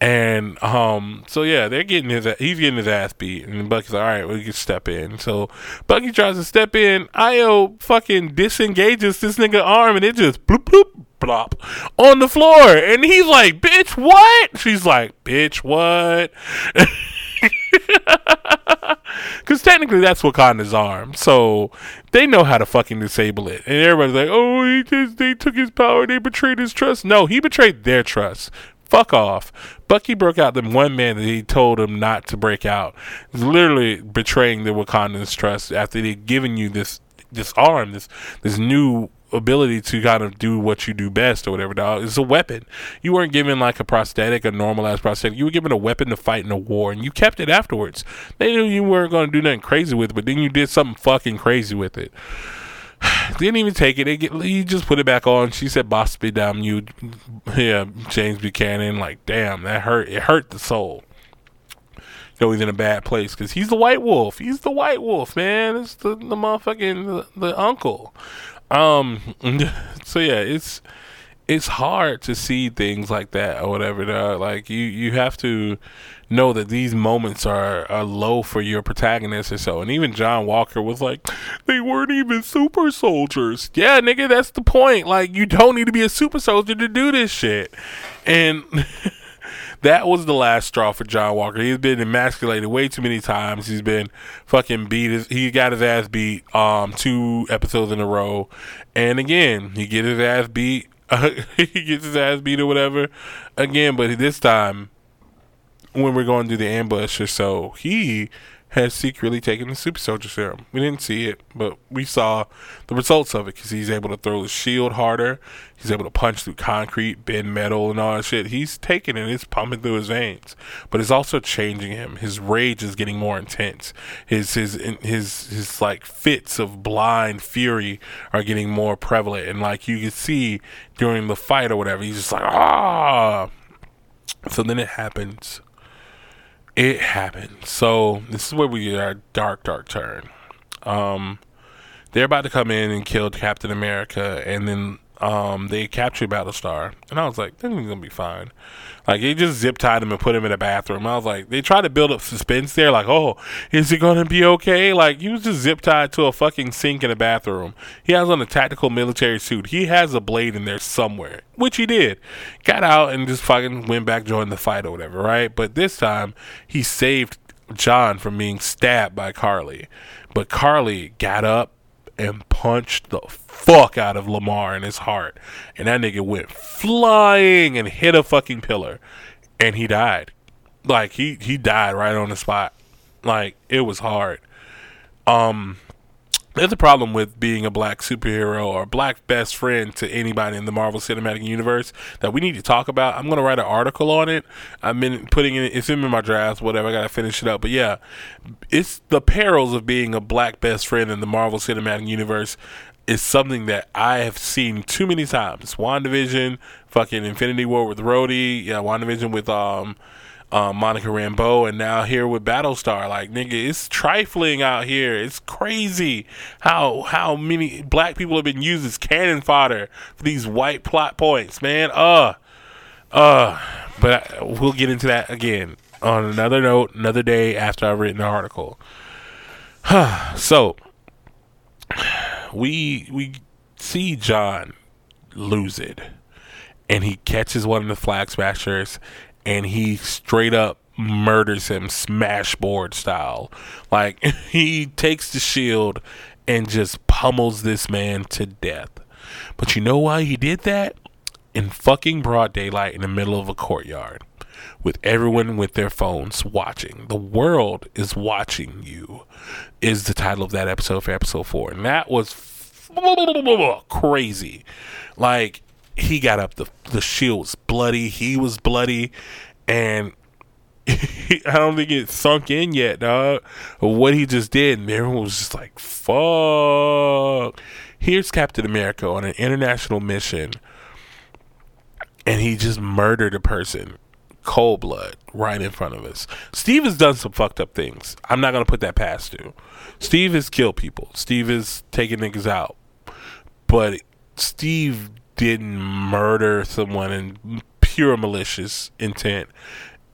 And um, so yeah, they're getting his he's getting his ass beat, and Bucky's like, all right, we can step in. So Bucky tries to step in. Ayo fucking disengages this nigga arm, and it just bloop bloop blop on the floor, and he's like, bitch, what? She's like, bitch, what? (laughs) Because technically that's Wakanda's arm, so they know how to fucking disable it. And everybody's like, "Oh, he just they took his power, they betrayed his trust." No, he betrayed their trust. Fuck off. Bucky broke out the one man that he told him not to break out. Literally betraying the Wakandan's trust after they'd given you this this arm, this this new ability to kind of do what you do best or whatever. Dog, it's a weapon. You weren't given like a prosthetic, a normal ass prosthetic. You were given a weapon to fight in a war, and you kept it afterwards. They knew you weren't going to do nothing crazy with it, but then you did something fucking crazy with it. (sighs) Didn't even take it. You just put it back on. She said, "Boss be damn you." (laughs) Yeah, James Buchanan. Like, damn, that hurt. It hurt the soul. You know he's in a bad place because he's the white wolf. He's the white wolf, man. It's the the motherfucking the, the uncle. Um. (laughs) So yeah, it's it's hard to see things like that or whatever. Like you you have to know that these moments are, are low for your protagonist or so. And even John Walker was like, they weren't even super soldiers. Yeah, nigga, that's the point. Like, you don't need to be a super soldier to do this shit. And (laughs) that was the last straw for John Walker. He's been emasculated way too many times. He's been fucking beat. His, he got his ass beat um two episodes in a row. And again, he get his ass beat. (laughs) He gets his ass beat or whatever again, but this time when we're going through the ambush or so, he has secretly taken the super soldier serum. We didn't see it, but we saw the results of it because he's able to throw his shield harder. He's able to punch through concrete, bend metal, and all that shit. He's taking it, it's pumping through his veins, but it's also changing him. His rage is getting more intense. His his his his like fits of blind fury are getting more prevalent, and like you can see during the fight or whatever, he's just like ah. So then it happens it happened. So this is where we get our dark, dark turn. Um, they're about to come in and kill Captain America, and then um, they captured Battlestar, and I was like, "This gonna be fine." Like they just zip tied him and put him in a bathroom. I was like, they tried to build up suspense there. Like, oh, is he gonna be okay? Like he was just zip tied to a fucking sink in a bathroom. He has on a tactical military suit. He has a blade in there somewhere, which he did. Got out and just fucking went back, joined the fight or whatever, right? But this time he saved John from being stabbed by Karli, But Karli got up and punched the fuck out of Lemar in his heart. And that nigga went flying and hit a fucking pillar. And he died. Like he he died right on the spot. Like it was hard. Um there's a problem with being a black superhero or black best friend to anybody in the Marvel Cinematic Universe that we need to talk about. I'm gonna write an article on it. I've been putting it. It's in my drafts. Whatever. I gotta finish it up. But yeah, it's the perils of being a black best friend in the Marvel Cinematic Universe is something that I have seen too many times. WandaVision, fucking Infinity War with Rhodey, yeah, WandaVision with um um, Monica Rambeau, and now here with Battlestar. Like, nigga, it's trifling out here. It's crazy how how many black people have been used as cannon fodder for these white plot points, man. Uh, uh. But I, we'll get into that again on another note, another day after I've written the article. (sighs) so we we see John lose it, and he catches one of the flag smashers and he straight up murders him smashboard style. Like (laughs) he takes the shield and just pummels this man to death. But you know why he did that? In fucking broad daylight in the middle of a courtyard with everyone with their phones watching. The world is watching you is the title of that episode for episode 4. And that was (laughs) crazy. Like he got up the the shield was bloody he was bloody and (laughs) I don't think it sunk in yet, dog. What he just did, and everyone was just like, "Fuck!" Here's Captain America on an international mission, and he just murdered a person, cold blood, right in front of us. Steve has done some fucked up things. I'm not gonna put that past you. Steve has killed people. Steve has taken niggas out, but Steve didn't murder someone in pure malicious intent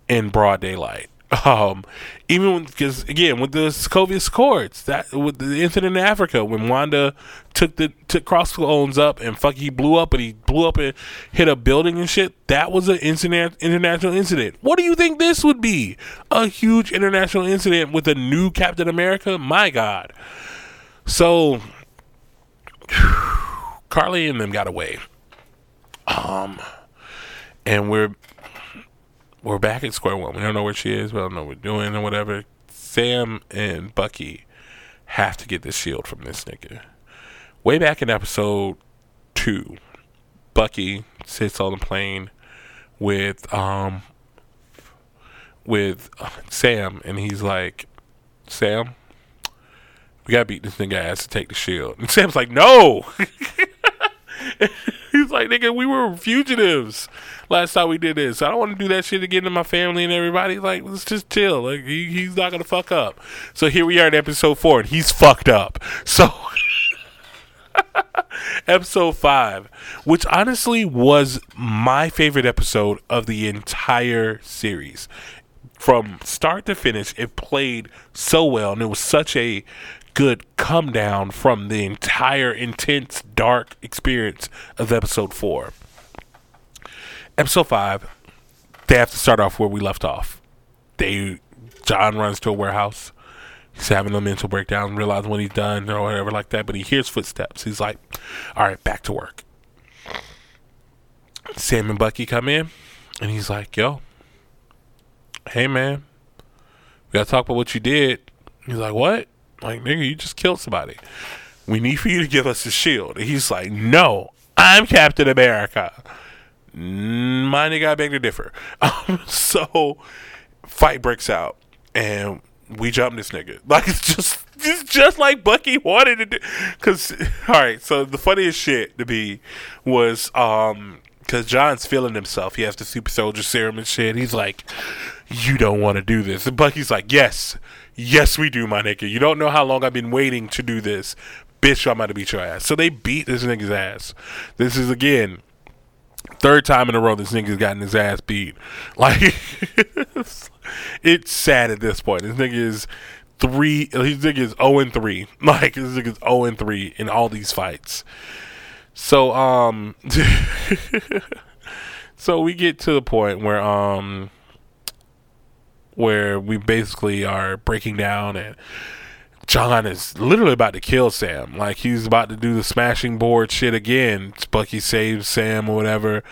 in broad daylight. Um, even because again with the Sokovia Accords, that with the incident in Africa when Wanda took the took crossbones up and fuck he blew up and he blew up and hit a building and shit. That was an incident, international incident. What do you think this would be? A huge international incident with a new Captain America? My God. So (sighs) Karli and them got away. Um, and we're we're back at square one. We don't know where she is. We don't know what we're doing or whatever. Sam and Bucky have to get the shield from this nigga. Way back in episode two, Bucky sits on the plane with um with Sam, and he's like, Sam, we gotta beat this nigga ass to take the shield. (laughs) And Sam's like, No. (laughs) (laughs) He's like, nigga, we were fugitives last time we did this. I don't want to do that shit again to my family and everybody. Like, let's just chill. Like, he, he's not gonna fuck up. So here we are in episode four, and he's fucked up. (laughs) So. (laughs) episode 5 which honestly was my favorite episode of the entire series from start to finish it played so well and it was such a good come down from the entire intense, dark experience of episode four. Episode five, they have to start off where we left off. They John runs to a warehouse. He's having a mental breakdown, realizing what he's done or whatever like that, but he hears footsteps. He's like, All right, back to work. Sam and Bucky come in and he's like, Yo, hey man, we gotta talk about what you did. He's like, What? Like, nigga, you just killed somebody. We need for you to give us a shield. And he's like, no, I'm Captain America. My nigga, I beg to differ. (laughs) Um, so, fight breaks out, and we jump this nigga. (laughs) Like, it's just, it's just like Bucky wanted to do. Because, (laughs) all right, so the funniest shit to be was, um, because John's feeling himself. He has the super soldier serum and shit. He's like, you don't want to do this. And Bucky's like, yes, Yes, we do, my nigga. You don't know how long I've been waiting to do this. Bitch, I'm about to beat your ass. So they beat this nigga's ass. This is again third time in a row this nigga's gotten his ass beat. (laughs) Like it's sad at this point. This nigga is three his nigga is 0 and 3. Like this nigga is 0 (laughs) and 3 in all these fights. So um (laughs) so we get to the point where um where we basically are breaking down and John is literally about to kill Sam. Like he's about to do the smashing board shit again. Bucky saves Sam or whatever.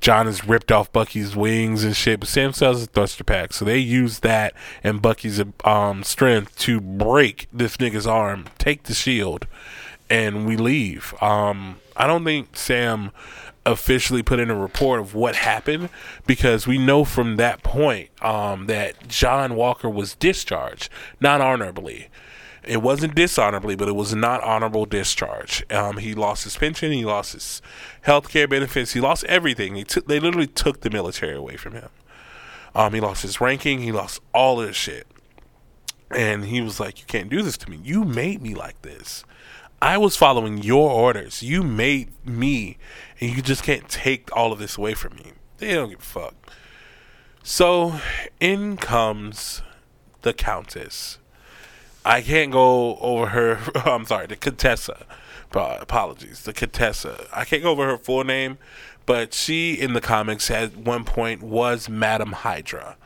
John has ripped off Bucky's wings and shit, but Sam sells a thruster pack, so they use that and Bucky's um strength to break this nigga's arm, take the shield, and we leave. Um, I don't think Sam officially put in a report of what happened because we know from that point um, that John Walker was discharged not honorably. It wasn't dishonorably, but it was not honorable discharge. Um, he lost his pension, he lost his health care benefits, he lost everything. He they literally took the military away from him. Um, he lost his ranking, he lost all his shit. And he was like, You can't do this to me. You made me like this. I was following your orders. You made me, and you just can't take all of this away from me. They don't give a fuck. So in comes the Countess. I can't go over her. (laughs) I'm sorry, the Contessa. Apologies, the Contessa. I can't go over her full name, but she in the comics at one point was Madam Hydra.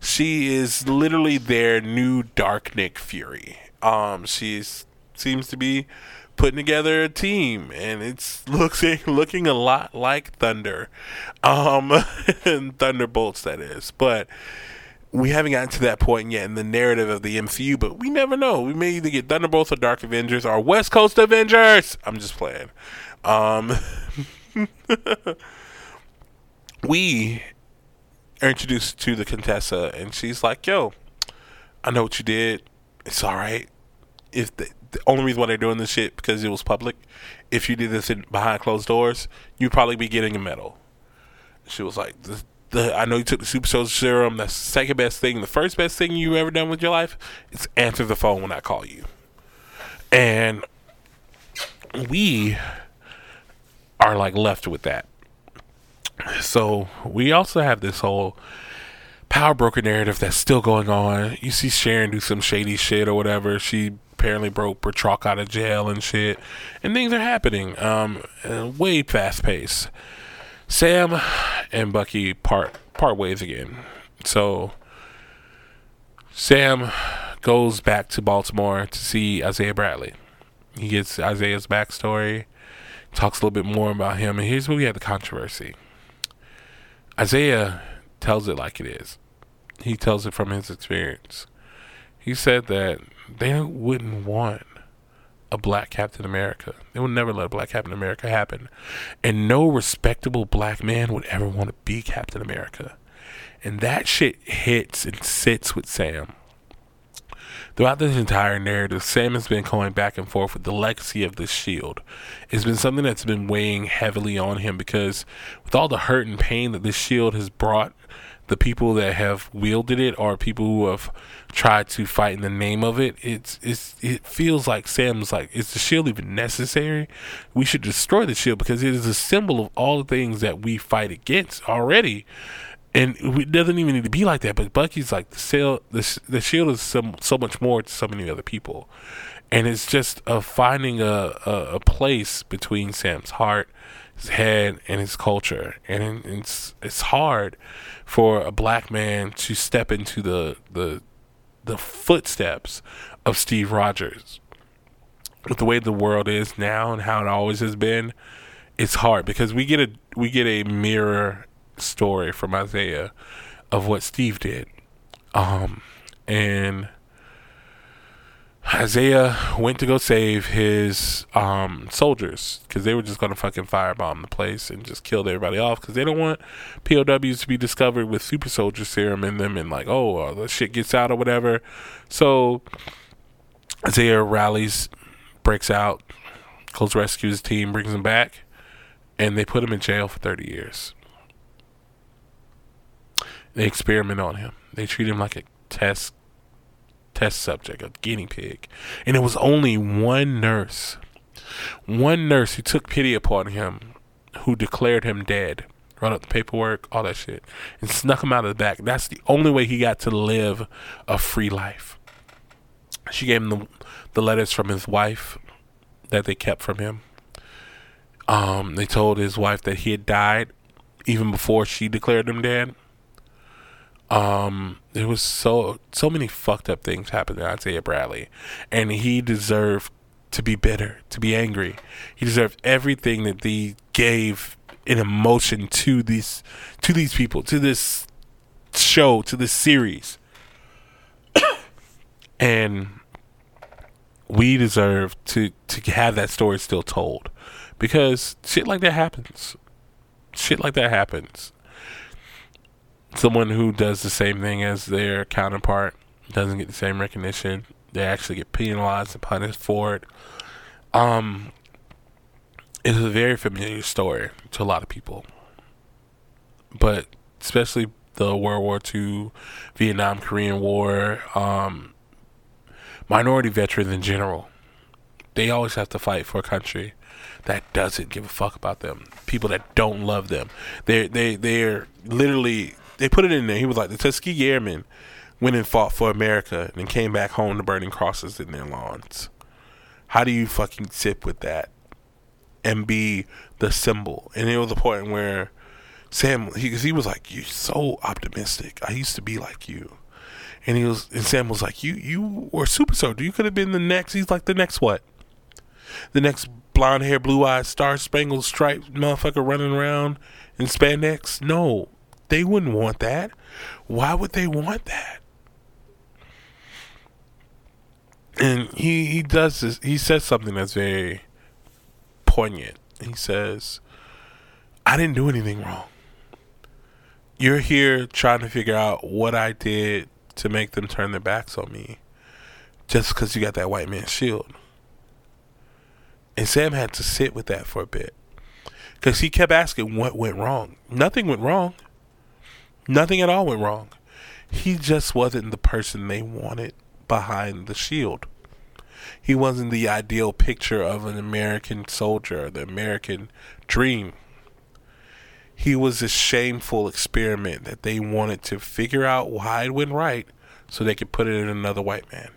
She is literally their new Dark Nick Fury. Um, she seems to be putting together a team, and it's (laughs) looking looking a lot like Thunder, um, (laughs) and Thunderbolts that is, but we haven't gotten to that point yet in the narrative of the MCU, but we never know. We may either get Thunderbolts or Dark Avengers or West Coast Avengers. I'm just playing. Um, (laughs) we are introduced to the Contessa, and she's like, "Yo, I know what you did. It's all right. If the, the only reason why they're doing this shit because it was public. If you did this in, behind closed doors, you'd probably be getting a medal." She was like, the I know you took the super soldier serum. That's the second best thing. The first best thing you ever done with your life is answer the phone when I call you. And we are like left with that. So we also have this whole power broker narrative that's still going on. You see Sharon do some shady shit or whatever. She apparently broke Batroc out of jail and shit, and things are happening. Um, way fast pace. Sam and Bucky part part ways again. So Sam goes back to Baltimore to see Isaiah Bradley. He gets Isaiah's backstory, talks a little bit more about him, and here's where we have the controversy. Isaiah tells it like it is. He tells it from his experience. He said that they wouldn't want a black Captain America. They would never let a black Captain America happen. And no respectable black man would ever want to be Captain America. And that shit hits and sits with Sam. Throughout this entire narrative, Sam has been going back and forth with the legacy of this shield. It's been something that's been weighing heavily on him because with all the hurt and pain that this shield has brought the people that have wielded it or people who have tried to fight in the name of it. It's it's it feels like Sam's like, is the shield even necessary? We should destroy the shield because it is a symbol of all the things that we fight against already. And it doesn't even need to be like that. But Bucky's like the shield. The, the shield is so, so much more to so many other people, and it's just a finding a, a, a place between Sam's heart, his head, and his culture. And it's it's hard for a black man to step into the the the footsteps of Steve Rogers. With the way the world is now and how it always has been, it's hard because we get a we get a mirror story from Isaiah of what Steve did. Um and Isaiah went to go save his um, soldiers because they were just going to fucking firebomb the place and just kill everybody off because they don't want POWs to be discovered with super soldier serum in them and like, oh, uh, the shit gets out or whatever. So Isaiah rallies, breaks out, goes rescues his team, brings them back, and they put him in jail for 30 years. They experiment on him. They treat him like a test test subject, a guinea pig. And it was only one nurse, one nurse who took pity upon him, who declared him dead, wrote up the paperwork, all that shit, and snuck him out of the back. That's the only way he got to live a free life. She gave him the, the letters from his wife that they kept from him. Um, they told his wife that he had died even before she declared him dead. Um, there was so so many fucked up things happened to Isaiah Bradley, and he deserved to be bitter, to be angry. He deserved everything that they gave in emotion to these to these people, to this show, to this series. (coughs) and we deserve to to have that story still told because shit like that happens. Shit like that happens. Someone who does the same thing as their counterpart doesn't get the same recognition. They actually get penalized and punished for it. Um, it's a very familiar story to a lot of people, but especially the World War II, Vietnam, Korean War, um, minority veterans in general. They always have to fight for a country that doesn't give a fuck about them. People that don't love them. They they they're literally they put it in there. He was like the Tuskegee Airmen went and fought for America and came back home to burning crosses in their lawns. How do you fucking sit with that and be the symbol? And it was a point where Sam, he, he was like, "You're so optimistic. I used to be like you." And he was, and Sam was like, "You, you were super soldier. You could have been the next." He's like, "The next what? The next blonde hair, blue eyed, star spangled striped motherfucker running around in spandex? No, they wouldn't want that. Why would they want that?" And he he does this. He says something that's very poignant. He says, "I didn't do anything wrong." you're here trying to figure out what I did to make them turn their backs on me just because you got that white man shield. And Sam had to sit with that for a bit because he kept asking what went wrong. Nothing went wrong. Nothing at all went wrong. He just wasn't the person they wanted behind the shield. He wasn't the ideal picture of an American soldier, the American dream he was a shameful experiment that they wanted to figure out why it went right so they could put it in another white man.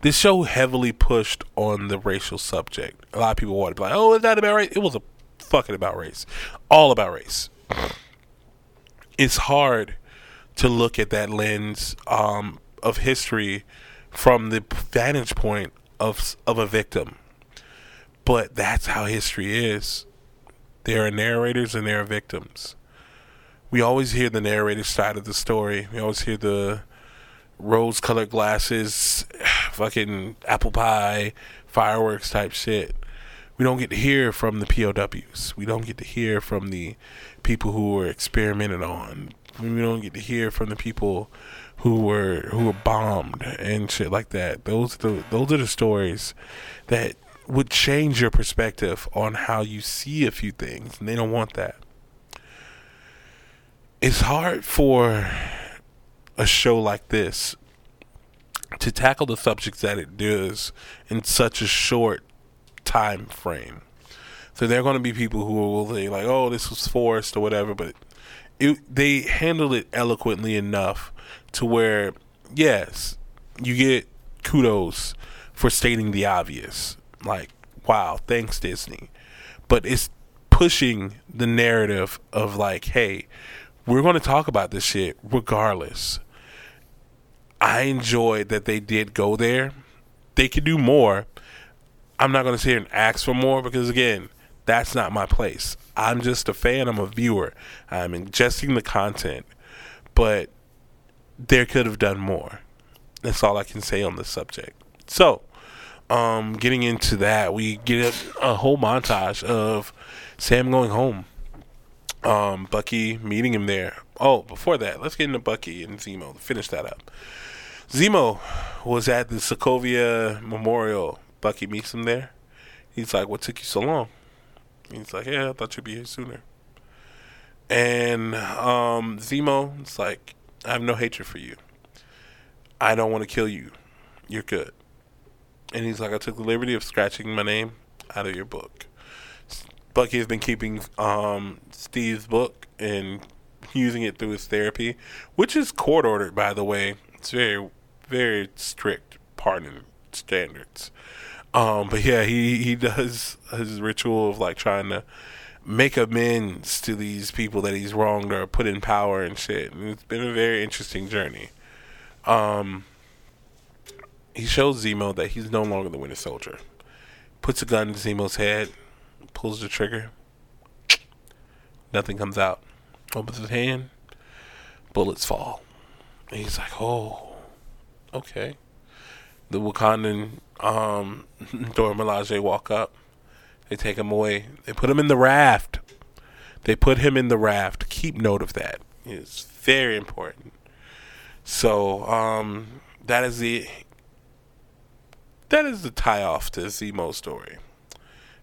This show heavily pushed on the racial subject. A lot of people wanted to be like, oh, is that about race? It was a fucking about race. All about race. It's hard to look at that lens um, of history from the vantage point of of a victim. But that's how history is. There are narrators and there are victims. We always hear the narrator's side of the story. We always hear the rose colored glasses, (sighs) fucking apple pie, fireworks type shit. We don't get to hear from the POWs. We don't get to hear from the people who were experimented on. We don't get to hear from the people who were who were bombed and shit like that. Those are the those are the stories that would change your perspective on how you see a few things, and they don't want that. It's hard for a show like this to tackle the subjects that it does in such a short time frame. So there are going to be people who will say like, "Oh, this was forced" or whatever, but it, they handled it eloquently enough to where, yes, you get kudos for stating the obvious like, wow, thanks Disney. But it's pushing the narrative of like, hey, we're going to talk about this shit regardless. I enjoyed that they did go there. They could do more. I'm not going to sit here and ask for more because, again, that's not my place. I'm just a fan. I'm a viewer. I'm ingesting the content. But there could have done more. That's all I can say on the subject. So, um, getting into that, we get a, whole montage of Sam going home. Um, Bucky meeting him there. Oh, before that, let's get into Bucky and Zemo. Finish that up. Zemo was at the Sokovia Memorial. Bucky meets him there. He's like, "What took you so long?" He's like, "Yeah, I thought you'd be here sooner." And um, Zemo, it's like, "I have no hatred for you. I don't want to kill you. You're good." And he's like, I took the liberty of scratching my name out of your book. Bucky has been keeping um, Steve's book and using it through his therapy, which is court ordered, by the way. It's very, very strict pardon standards. Um, but yeah, he, he does his ritual of like trying to make amends to these people that he's wronged or put in power and shit. And it's been a very interesting journey. Um, he shows Zemo that he's no longer the Winter Soldier. Puts a gun in Zemo's head, pulls the trigger. Nothing comes out. Opens his hand, bullets fall. And he's like, oh, okay. The Wakandan um, (laughs) Dora Milaje walk up. They take him away. They put him in the raft. They put him in the raft. Keep note of that. It's very important. So um, that is the that is the tie off to Zemo story.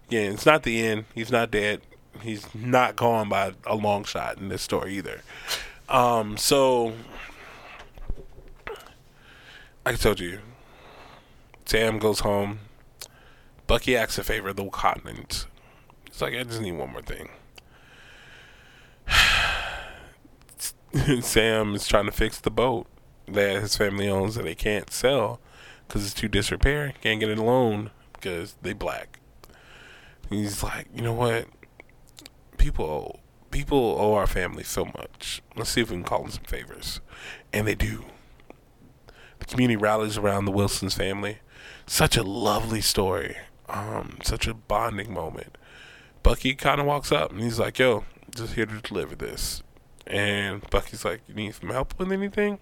Again, it's not the end. He's not dead. He's not gone by a long shot in this story either. Um, so, I told you, Sam goes home. Bucky acts a favor of the Wakandans. He's like, I just need one more thing. (sighs) Sam is trying to fix the boat that his family owns that they can't sell because it's too disrepair. Can't get it loan because they black. He's like, you know what? People people owe our family so much. Let's see if we can call them some favors, and they do. The community rallies around the Wilsons family. Such a lovely story. Um, such a bonding moment. Bucky kind of walks up and he's like, "Yo, just here to deliver this." And Bucky's like, "You need some help with anything?"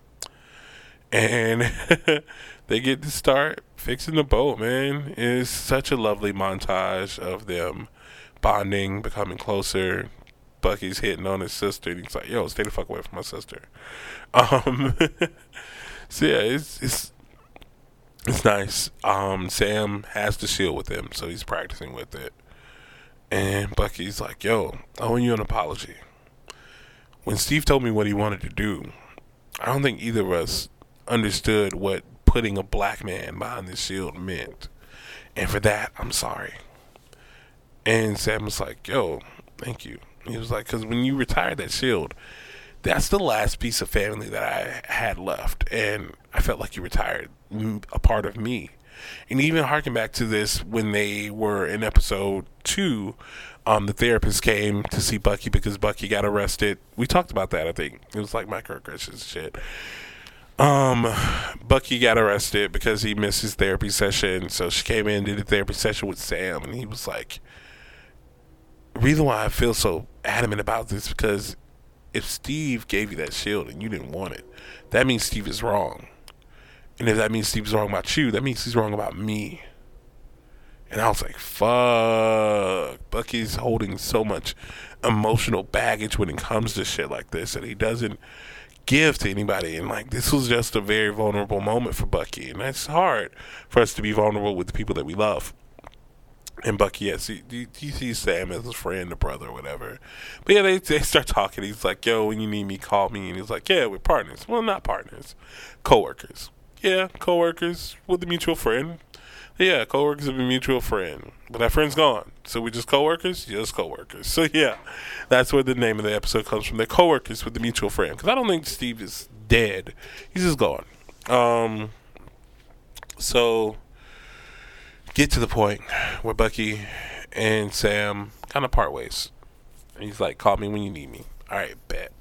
and (laughs) they get to start fixing the boat, man. It's such a lovely montage of them bonding, becoming closer. Bucky's hitting on his sister, and he's like, "Yo, stay the fuck away from my sister." (laughs) Um, (laughs) so yeah, it's it's it's nice. Um, Sam has the shield with him, so he's practicing with it. And Bucky's like, "Yo, I owe you an apology." When Steve told me what he wanted to do, I don't think either of us understood what putting a black man behind the shield meant. And for that, I'm sorry. And Sam was like, yo, thank you. He was like, because when you retired that shield, that's the last piece of family that I had left. And I felt like you retired a part of me. And even harking back to this when they were in episode two, um, the therapist came to see Bucky because Bucky got arrested. We talked about that, I think. It was like microaggressions shit. Um, Bucky got arrested because he missed his therapy session. So she came in, did a therapy session with Sam, and he was like, reason why I feel so adamant about this because if Steve gave you that shield and you didn't want it, that means Steve is wrong. And if that means Steve's wrong about you, that means he's wrong about me. And I was like, fuck. Bucky's holding so much emotional baggage when it comes to shit like this that he doesn't give to anybody. And like this was just a very vulnerable moment for Bucky, and that's hard for us to be vulnerable with the people that we love. And Bucky, yes, he, he, he sees Sam as his friend, a brother, or whatever. But yeah, they they start talking. He's like, "Yo, when you need me, call me." And he's like, "Yeah, we're partners. Well, not partners, coworkers. Yeah, coworkers with a mutual friend. Yeah, coworkers of a mutual friend. But that friend's gone. So we just coworkers? Just coworkers. (laughs) So yeah, that's where the name of the episode comes from. They're coworkers with the mutual friend. Because I don't think Steve is dead. He's just gone. Um, so get to the point where Bucky and Sam kind of part ways. And he's like, call me when you need me. All right, bet.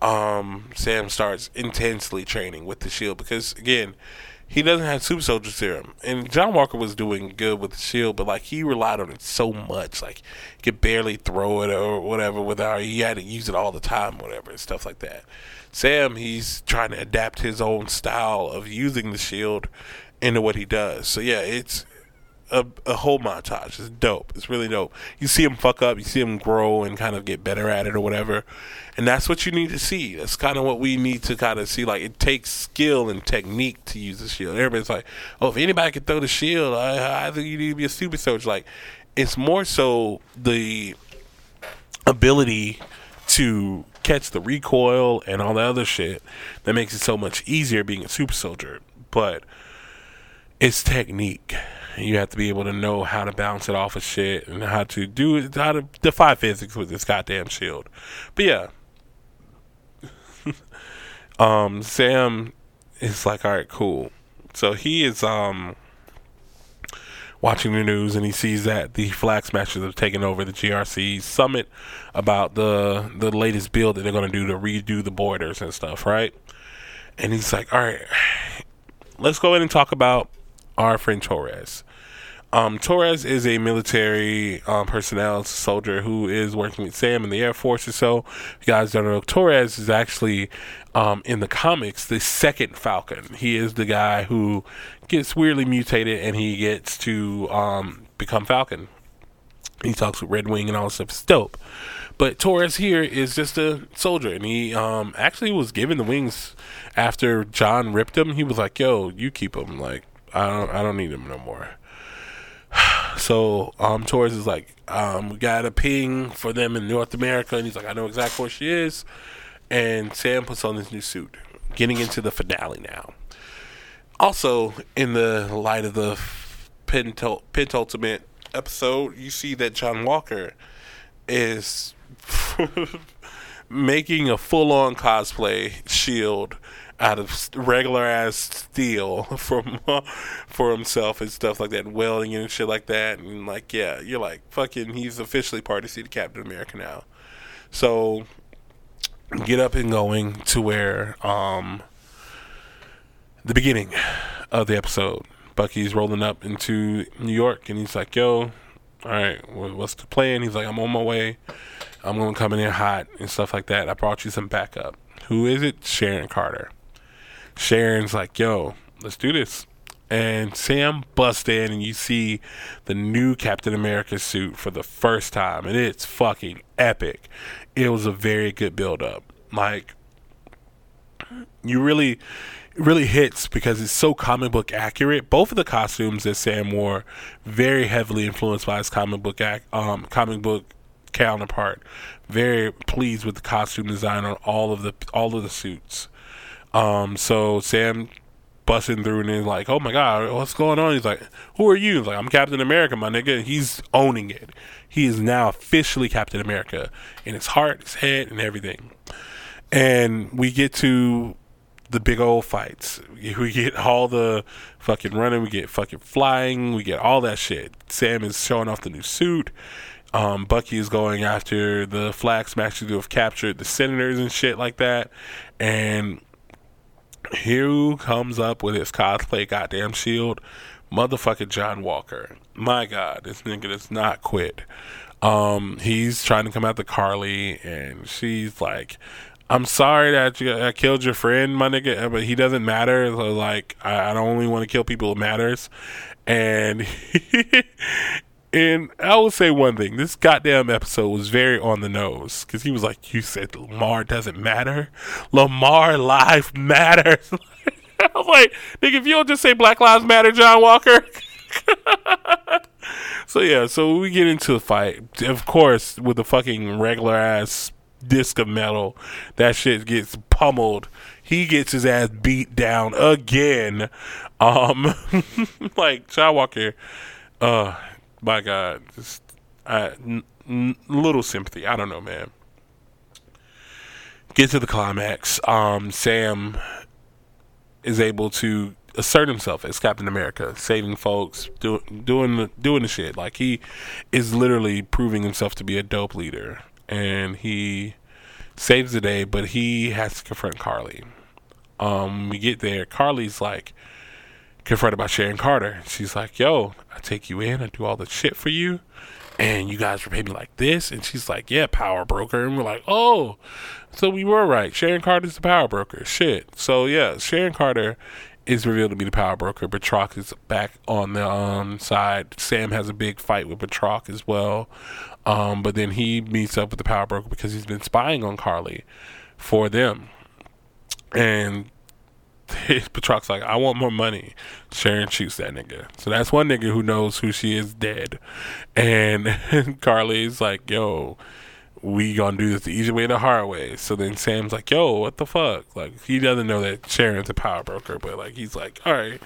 Um, Sam starts intensely training with the shield because again, he doesn't have super soldier serum. And John Walker was doing good with the shield, but like he relied on it so much. Like he could barely throw it or whatever without he had to use it all the time, whatever, and stuff like that. Sam, he's trying to adapt his own style of using the shield into what he does. So yeah, it's a, a whole montage. It's dope. It's really dope. You see him fuck up, you see him grow and kind of get better at it or whatever. And that's what you need to see. That's kind of what we need to kind of see. Like it takes skill and technique to use the shield. Everybody's like, "Oh, if anybody can throw the shield, I, I think you need to be a super soldier." Like it's more so the ability to catch the recoil and all the other shit that makes it so much easier being a super soldier. But it's technique you have to be able to know how to bounce it off of shit and how to do how to defy physics with this goddamn shield. But yeah, (laughs) um, Sam is like, all right, cool. So he is um watching the news and he sees that the Flag Smashers have taken over the GRC summit about the the latest build that they're going to do to redo the borders and stuff, right? And he's like, "All right, let's go ahead and talk about our friend Torres." Um, Torres is a military um, personnel soldier who is working with Sam in the Air Force. Or so, you guys don't know, Torres is actually um, in the comics the second Falcon. He is the guy who gets weirdly mutated and he gets to um, become Falcon. He talks with Red Wing and all this stuff. It's dope. But Torres here is just a soldier, and he um, actually was given the wings after John ripped him. He was like, "Yo, you keep him. Like, I don't, I don't need him no more." (sighs) So um, Torres is like, um, we got a ping for them in North America, and he's like, I know exactly where she is. And Sam puts on his new suit, getting into the finale now. Also, in the light of the penultimate episode, you see that John Walker is (laughs) making a full-on cosplay shield out of regular ass steel (laughs) from for himself and stuff like that, and welding and shit like that, and like yeah, you're like fucking. He's officially part of the Captain America now. So get up and going to where um the beginning of the episode. Bucky's rolling up into New York, and he's like, "Yo, all right, what's the plan?" He's like, "I'm on my way. I'm gonna come in here hot and stuff like that. I brought you some backup. Who is it? Sharon Carter." Sharon's like, yo, let's do this. And Sam busts in, and you see the new Captain America suit for the first time, and it's fucking epic. It was a very good build up. Like, you really, really hits because it's so comic book accurate. Both of the costumes that Sam wore, very heavily influenced by his comic book um, comic book counterpart. Very pleased with the costume design on all of the all of the suits. Um, so Sam busting through and he's like, "Oh my god, what's going on?" He's like, "Who are you?" He's like, "I'm Captain America, my nigga." And He's owning it. He is now officially Captain America in his heart, his head, and everything. And we get to the big old fights. We get all the fucking running. We get fucking flying. We get all that shit. Sam is showing off the new suit. Um, Bucky is going after the flag smashers who have captured the senators and shit like that. And who comes up with his cosplay goddamn shield? Motherfucking John Walker. My God, this nigga does not quit. Um, he's trying to come after Karli, and she's like, "I'm sorry that you, I killed your friend, my nigga, but he doesn't matter. So like, I, I don't only want to kill people who matters." And (laughs) And I will say one thing: this goddamn episode was very on the nose because he was like, "You said Lemar doesn't matter. Lemar life matters." (laughs) I was like, "Nigga, if you don't just say Black Lives Matter, John Walker." (laughs) so yeah, so we get into the fight. Of course, with the fucking regular ass disc of metal, that shit gets pummeled. He gets his ass beat down again. Um, (laughs) like John Walker. Uh, my God, just n- little sympathy. I don't know, man. Get to the climax. Um, Sam is able to assert himself as Captain America, saving folks, do, doing the, doing the shit. Like he is literally proving himself to be a dope leader, and he saves the day. But he has to confront Karli. Um, we get there. Karli's like, confronted by Sharon Carter. She's like, "Yo, I take you in, I do all the shit for you, and you guys repay me like this." And she's like, "Yeah, power broker." And we're like, "Oh, so we were right. Sharon Carter's the power broker. Shit." So yeah, Sharon Carter is revealed to be the power broker. Batroc is back on the um, side. Sam has a big fight with Batroc as well. Um, but then he meets up with the power broker because he's been spying on Karli for them. And (laughs) Batroc's like, I want more money. Sharon shoots that nigga. So that's one nigga who knows who she is dead. And (laughs) Karli's like, yo, we gonna do this the easy way the hard way. So then Sam's like, yo, what the fuck? Like, he doesn't know that Sharon's a power broker, but like, he's like, all right,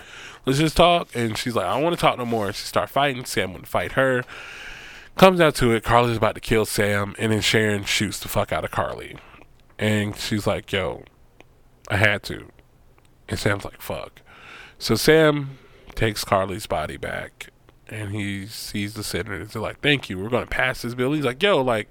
let's just talk. And she's like, I don't want to talk no more. And she start fighting. Sam would fight her. Comes out to it. Karli's about to kill Sam. And then Sharon shoots the fuck out of Karli. And she's like, yo, I had to. And Sam's like, fuck. So Sam takes Karli's body back and he sees the senators. They're like, "Thank you. We're going to pass this bill." He's like, "Yo, like."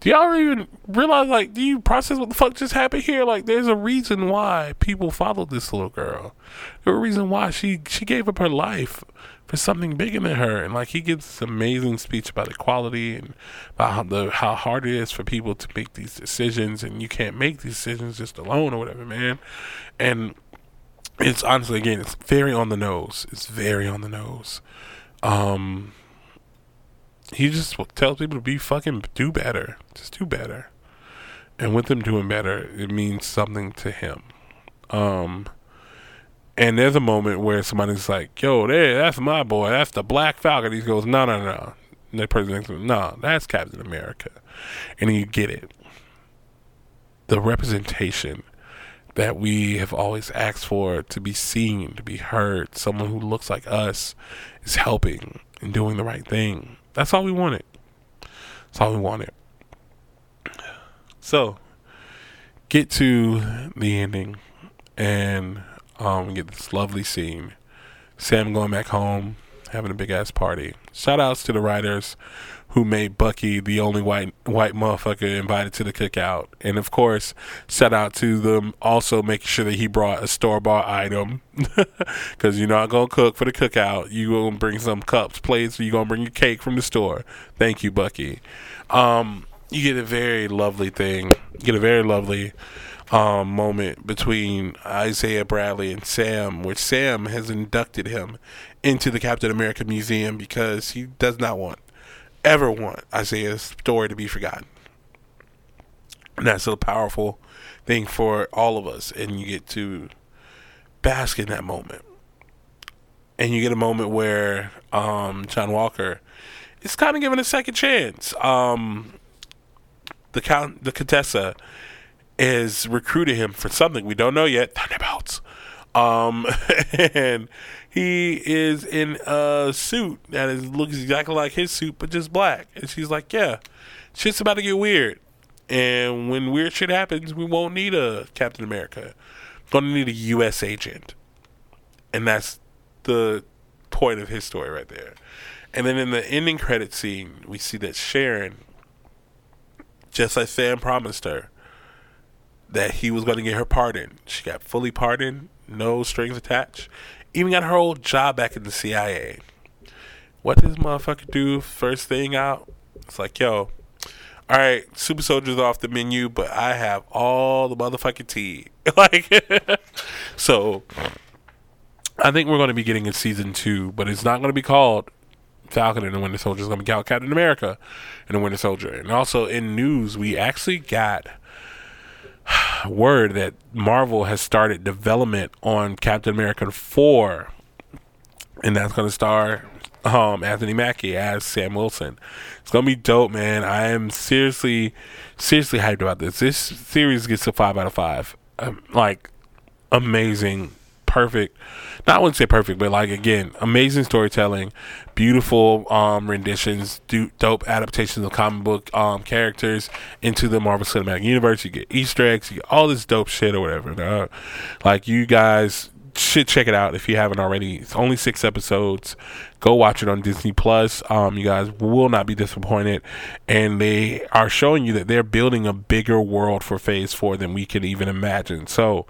Do y'all even realize, like, do you process what the fuck just happened here? Like, there's a reason why people followed this little girl. There's a reason why she she gave up her life for something bigger than her. And like, he gives this amazing speech about equality and about how the how hard it is for people to make these decisions, and you can't make these decisions just alone or whatever, man. And it's honestly, again, it's very on the nose. It's very on the nose. Um, he just tells people to be fucking do better. Just do better. And with him doing better, it means something to him. Um, and there's a moment where somebody's like, "Yo, there, that's my boy. That's the Black Falcon." He goes, "No, no, no." That person goes, "No, that's Captain America." And you get it. The representation that we have always asked for to be seen, to be heard, someone who looks like us is helping and doing the right thing. That's all we wanted. That's all we wanted. So, get to the ending, and um, get this lovely scene. Sam going back home, having a big ass party. Shout outs to the writers who made Bucky the only white white motherfucker invited to the cookout. And of course, shout out to them also making sure that he brought a store bought item. (laughs) Cause you're not gonna cook for the cookout. You gonna bring some cups, plates, you gonna bring your cake from the store. Thank you, Bucky. Um, you get a very lovely thing. You get a very lovely um, moment between Isaiah Bradley and Sam, which Sam has inducted him into the Captain America Museum because he does not want ever want Isaiah's story to be forgotten. And that's a powerful thing for all of us. And you get to bask in that moment. And you get a moment where um, John Walker is kind of given a second chance. Um, the count, the Contessa, is recruiting him for something we don't know yet. Thunderbolts. Um, (laughs) and he is in a suit that is looks exactly like his suit, but just black. And she's like, "Yeah, shit's about to get weird, and when weird shit happens, we won't need a Captain America. We're gonna need a U.S. agent." And that's the point of his story right there. And then in the ending credit scene, we see that Sharon, just like Sam promised her, that he was going to get her pardoned. She got fully pardoned, no strings attached. Even got her old job back in the CIA. What does motherfucker do first thing out? It's like, yo, all right, Super Soldier's off the menu, but I have all the motherfucking tea. (laughs) like, (laughs) so I think we're going to be getting a season two, but it's not going to be called Falcon and the Winter Soldier. It's going to be called Captain America and the Winter Soldier. And also in news, we actually got (sighs) word that Marvel has started development on Captain America 4, and that's going to star um, Anthony Mackie as Sam Wilson. It's going to be dope, man. I am seriously, seriously hyped about this. This series gets a 5 out of 5. Um, like, amazing perfect. Not I wouldn't say perfect, but like again, amazing storytelling, beautiful um, renditions, do, dope adaptations of comic book um, characters into the Marvel Cinematic Universe. You get Easter eggs, you get all this dope shit or whatever. Like you guys should check it out if you haven't already. It's only six episodes. Go watch it on Disney Plus. Um, you guys will not be disappointed, and they are showing you that they're building a bigger world for Phase Four than we can even imagine. So,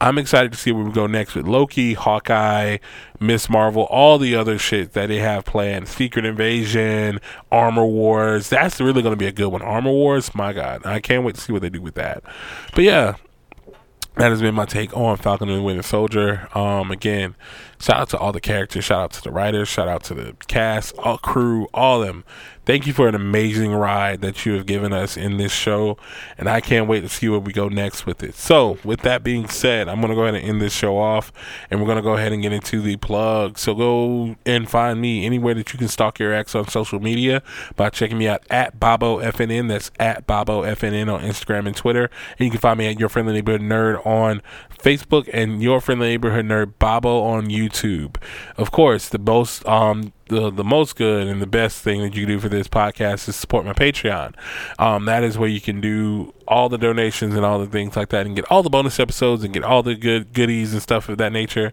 I'm excited to see where we go next with Loki, Hawkeye, Miss Marvel, all the other shit that they have planned. Secret Invasion, Armor Wars. That's really going to be a good one. Armor Wars, my God, I can't wait to see what they do with that. But yeah, that has been my take on Falcon and the Winter Soldier. Um, again, shout out to all the characters, shout out to the writers, shout out to the cast, all crew, all of them. Thank you for an amazing ride that you have given us in this show, and I can't wait to see where we go next with it. So, with that being said, I'm going to go ahead and end this show off, and we're going to go ahead and get into the plug. So, go and find me anywhere that you can stalk your ex on social media by checking me out at Bobbo FNN. That's at Bobbo FNN on Instagram and Twitter. And you can find me at Your Friendly Neighborhood Nerd on Facebook and Your Friendly Neighborhood Nerd Bobbo on YouTube. Of course, the most um the the most good and the best thing that you can do for this podcast is support my Patreon. Um, that is where you can do all the donations and all the things like that, and get all the bonus episodes and get all the good goodies and stuff of that nature.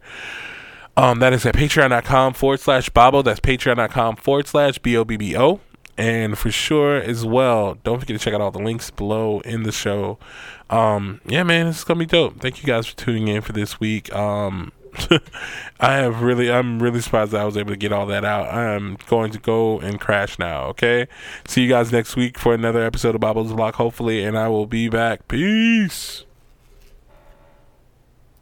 Um, that is at patreon.com forward slash Bobbo. That's patreon.com forward slash B O B B O. And for sure as well, don't forget to check out all the links below in the show. Um, yeah, man, it's gonna be dope. Thank you guys for tuning in for this week. Um, (laughs) I have really, I'm really surprised I was able to get all that out. I'm going to go and crash now. Okay, see you guys next week for another episode of Bobbo's Block, hopefully, and I will be back. Peace.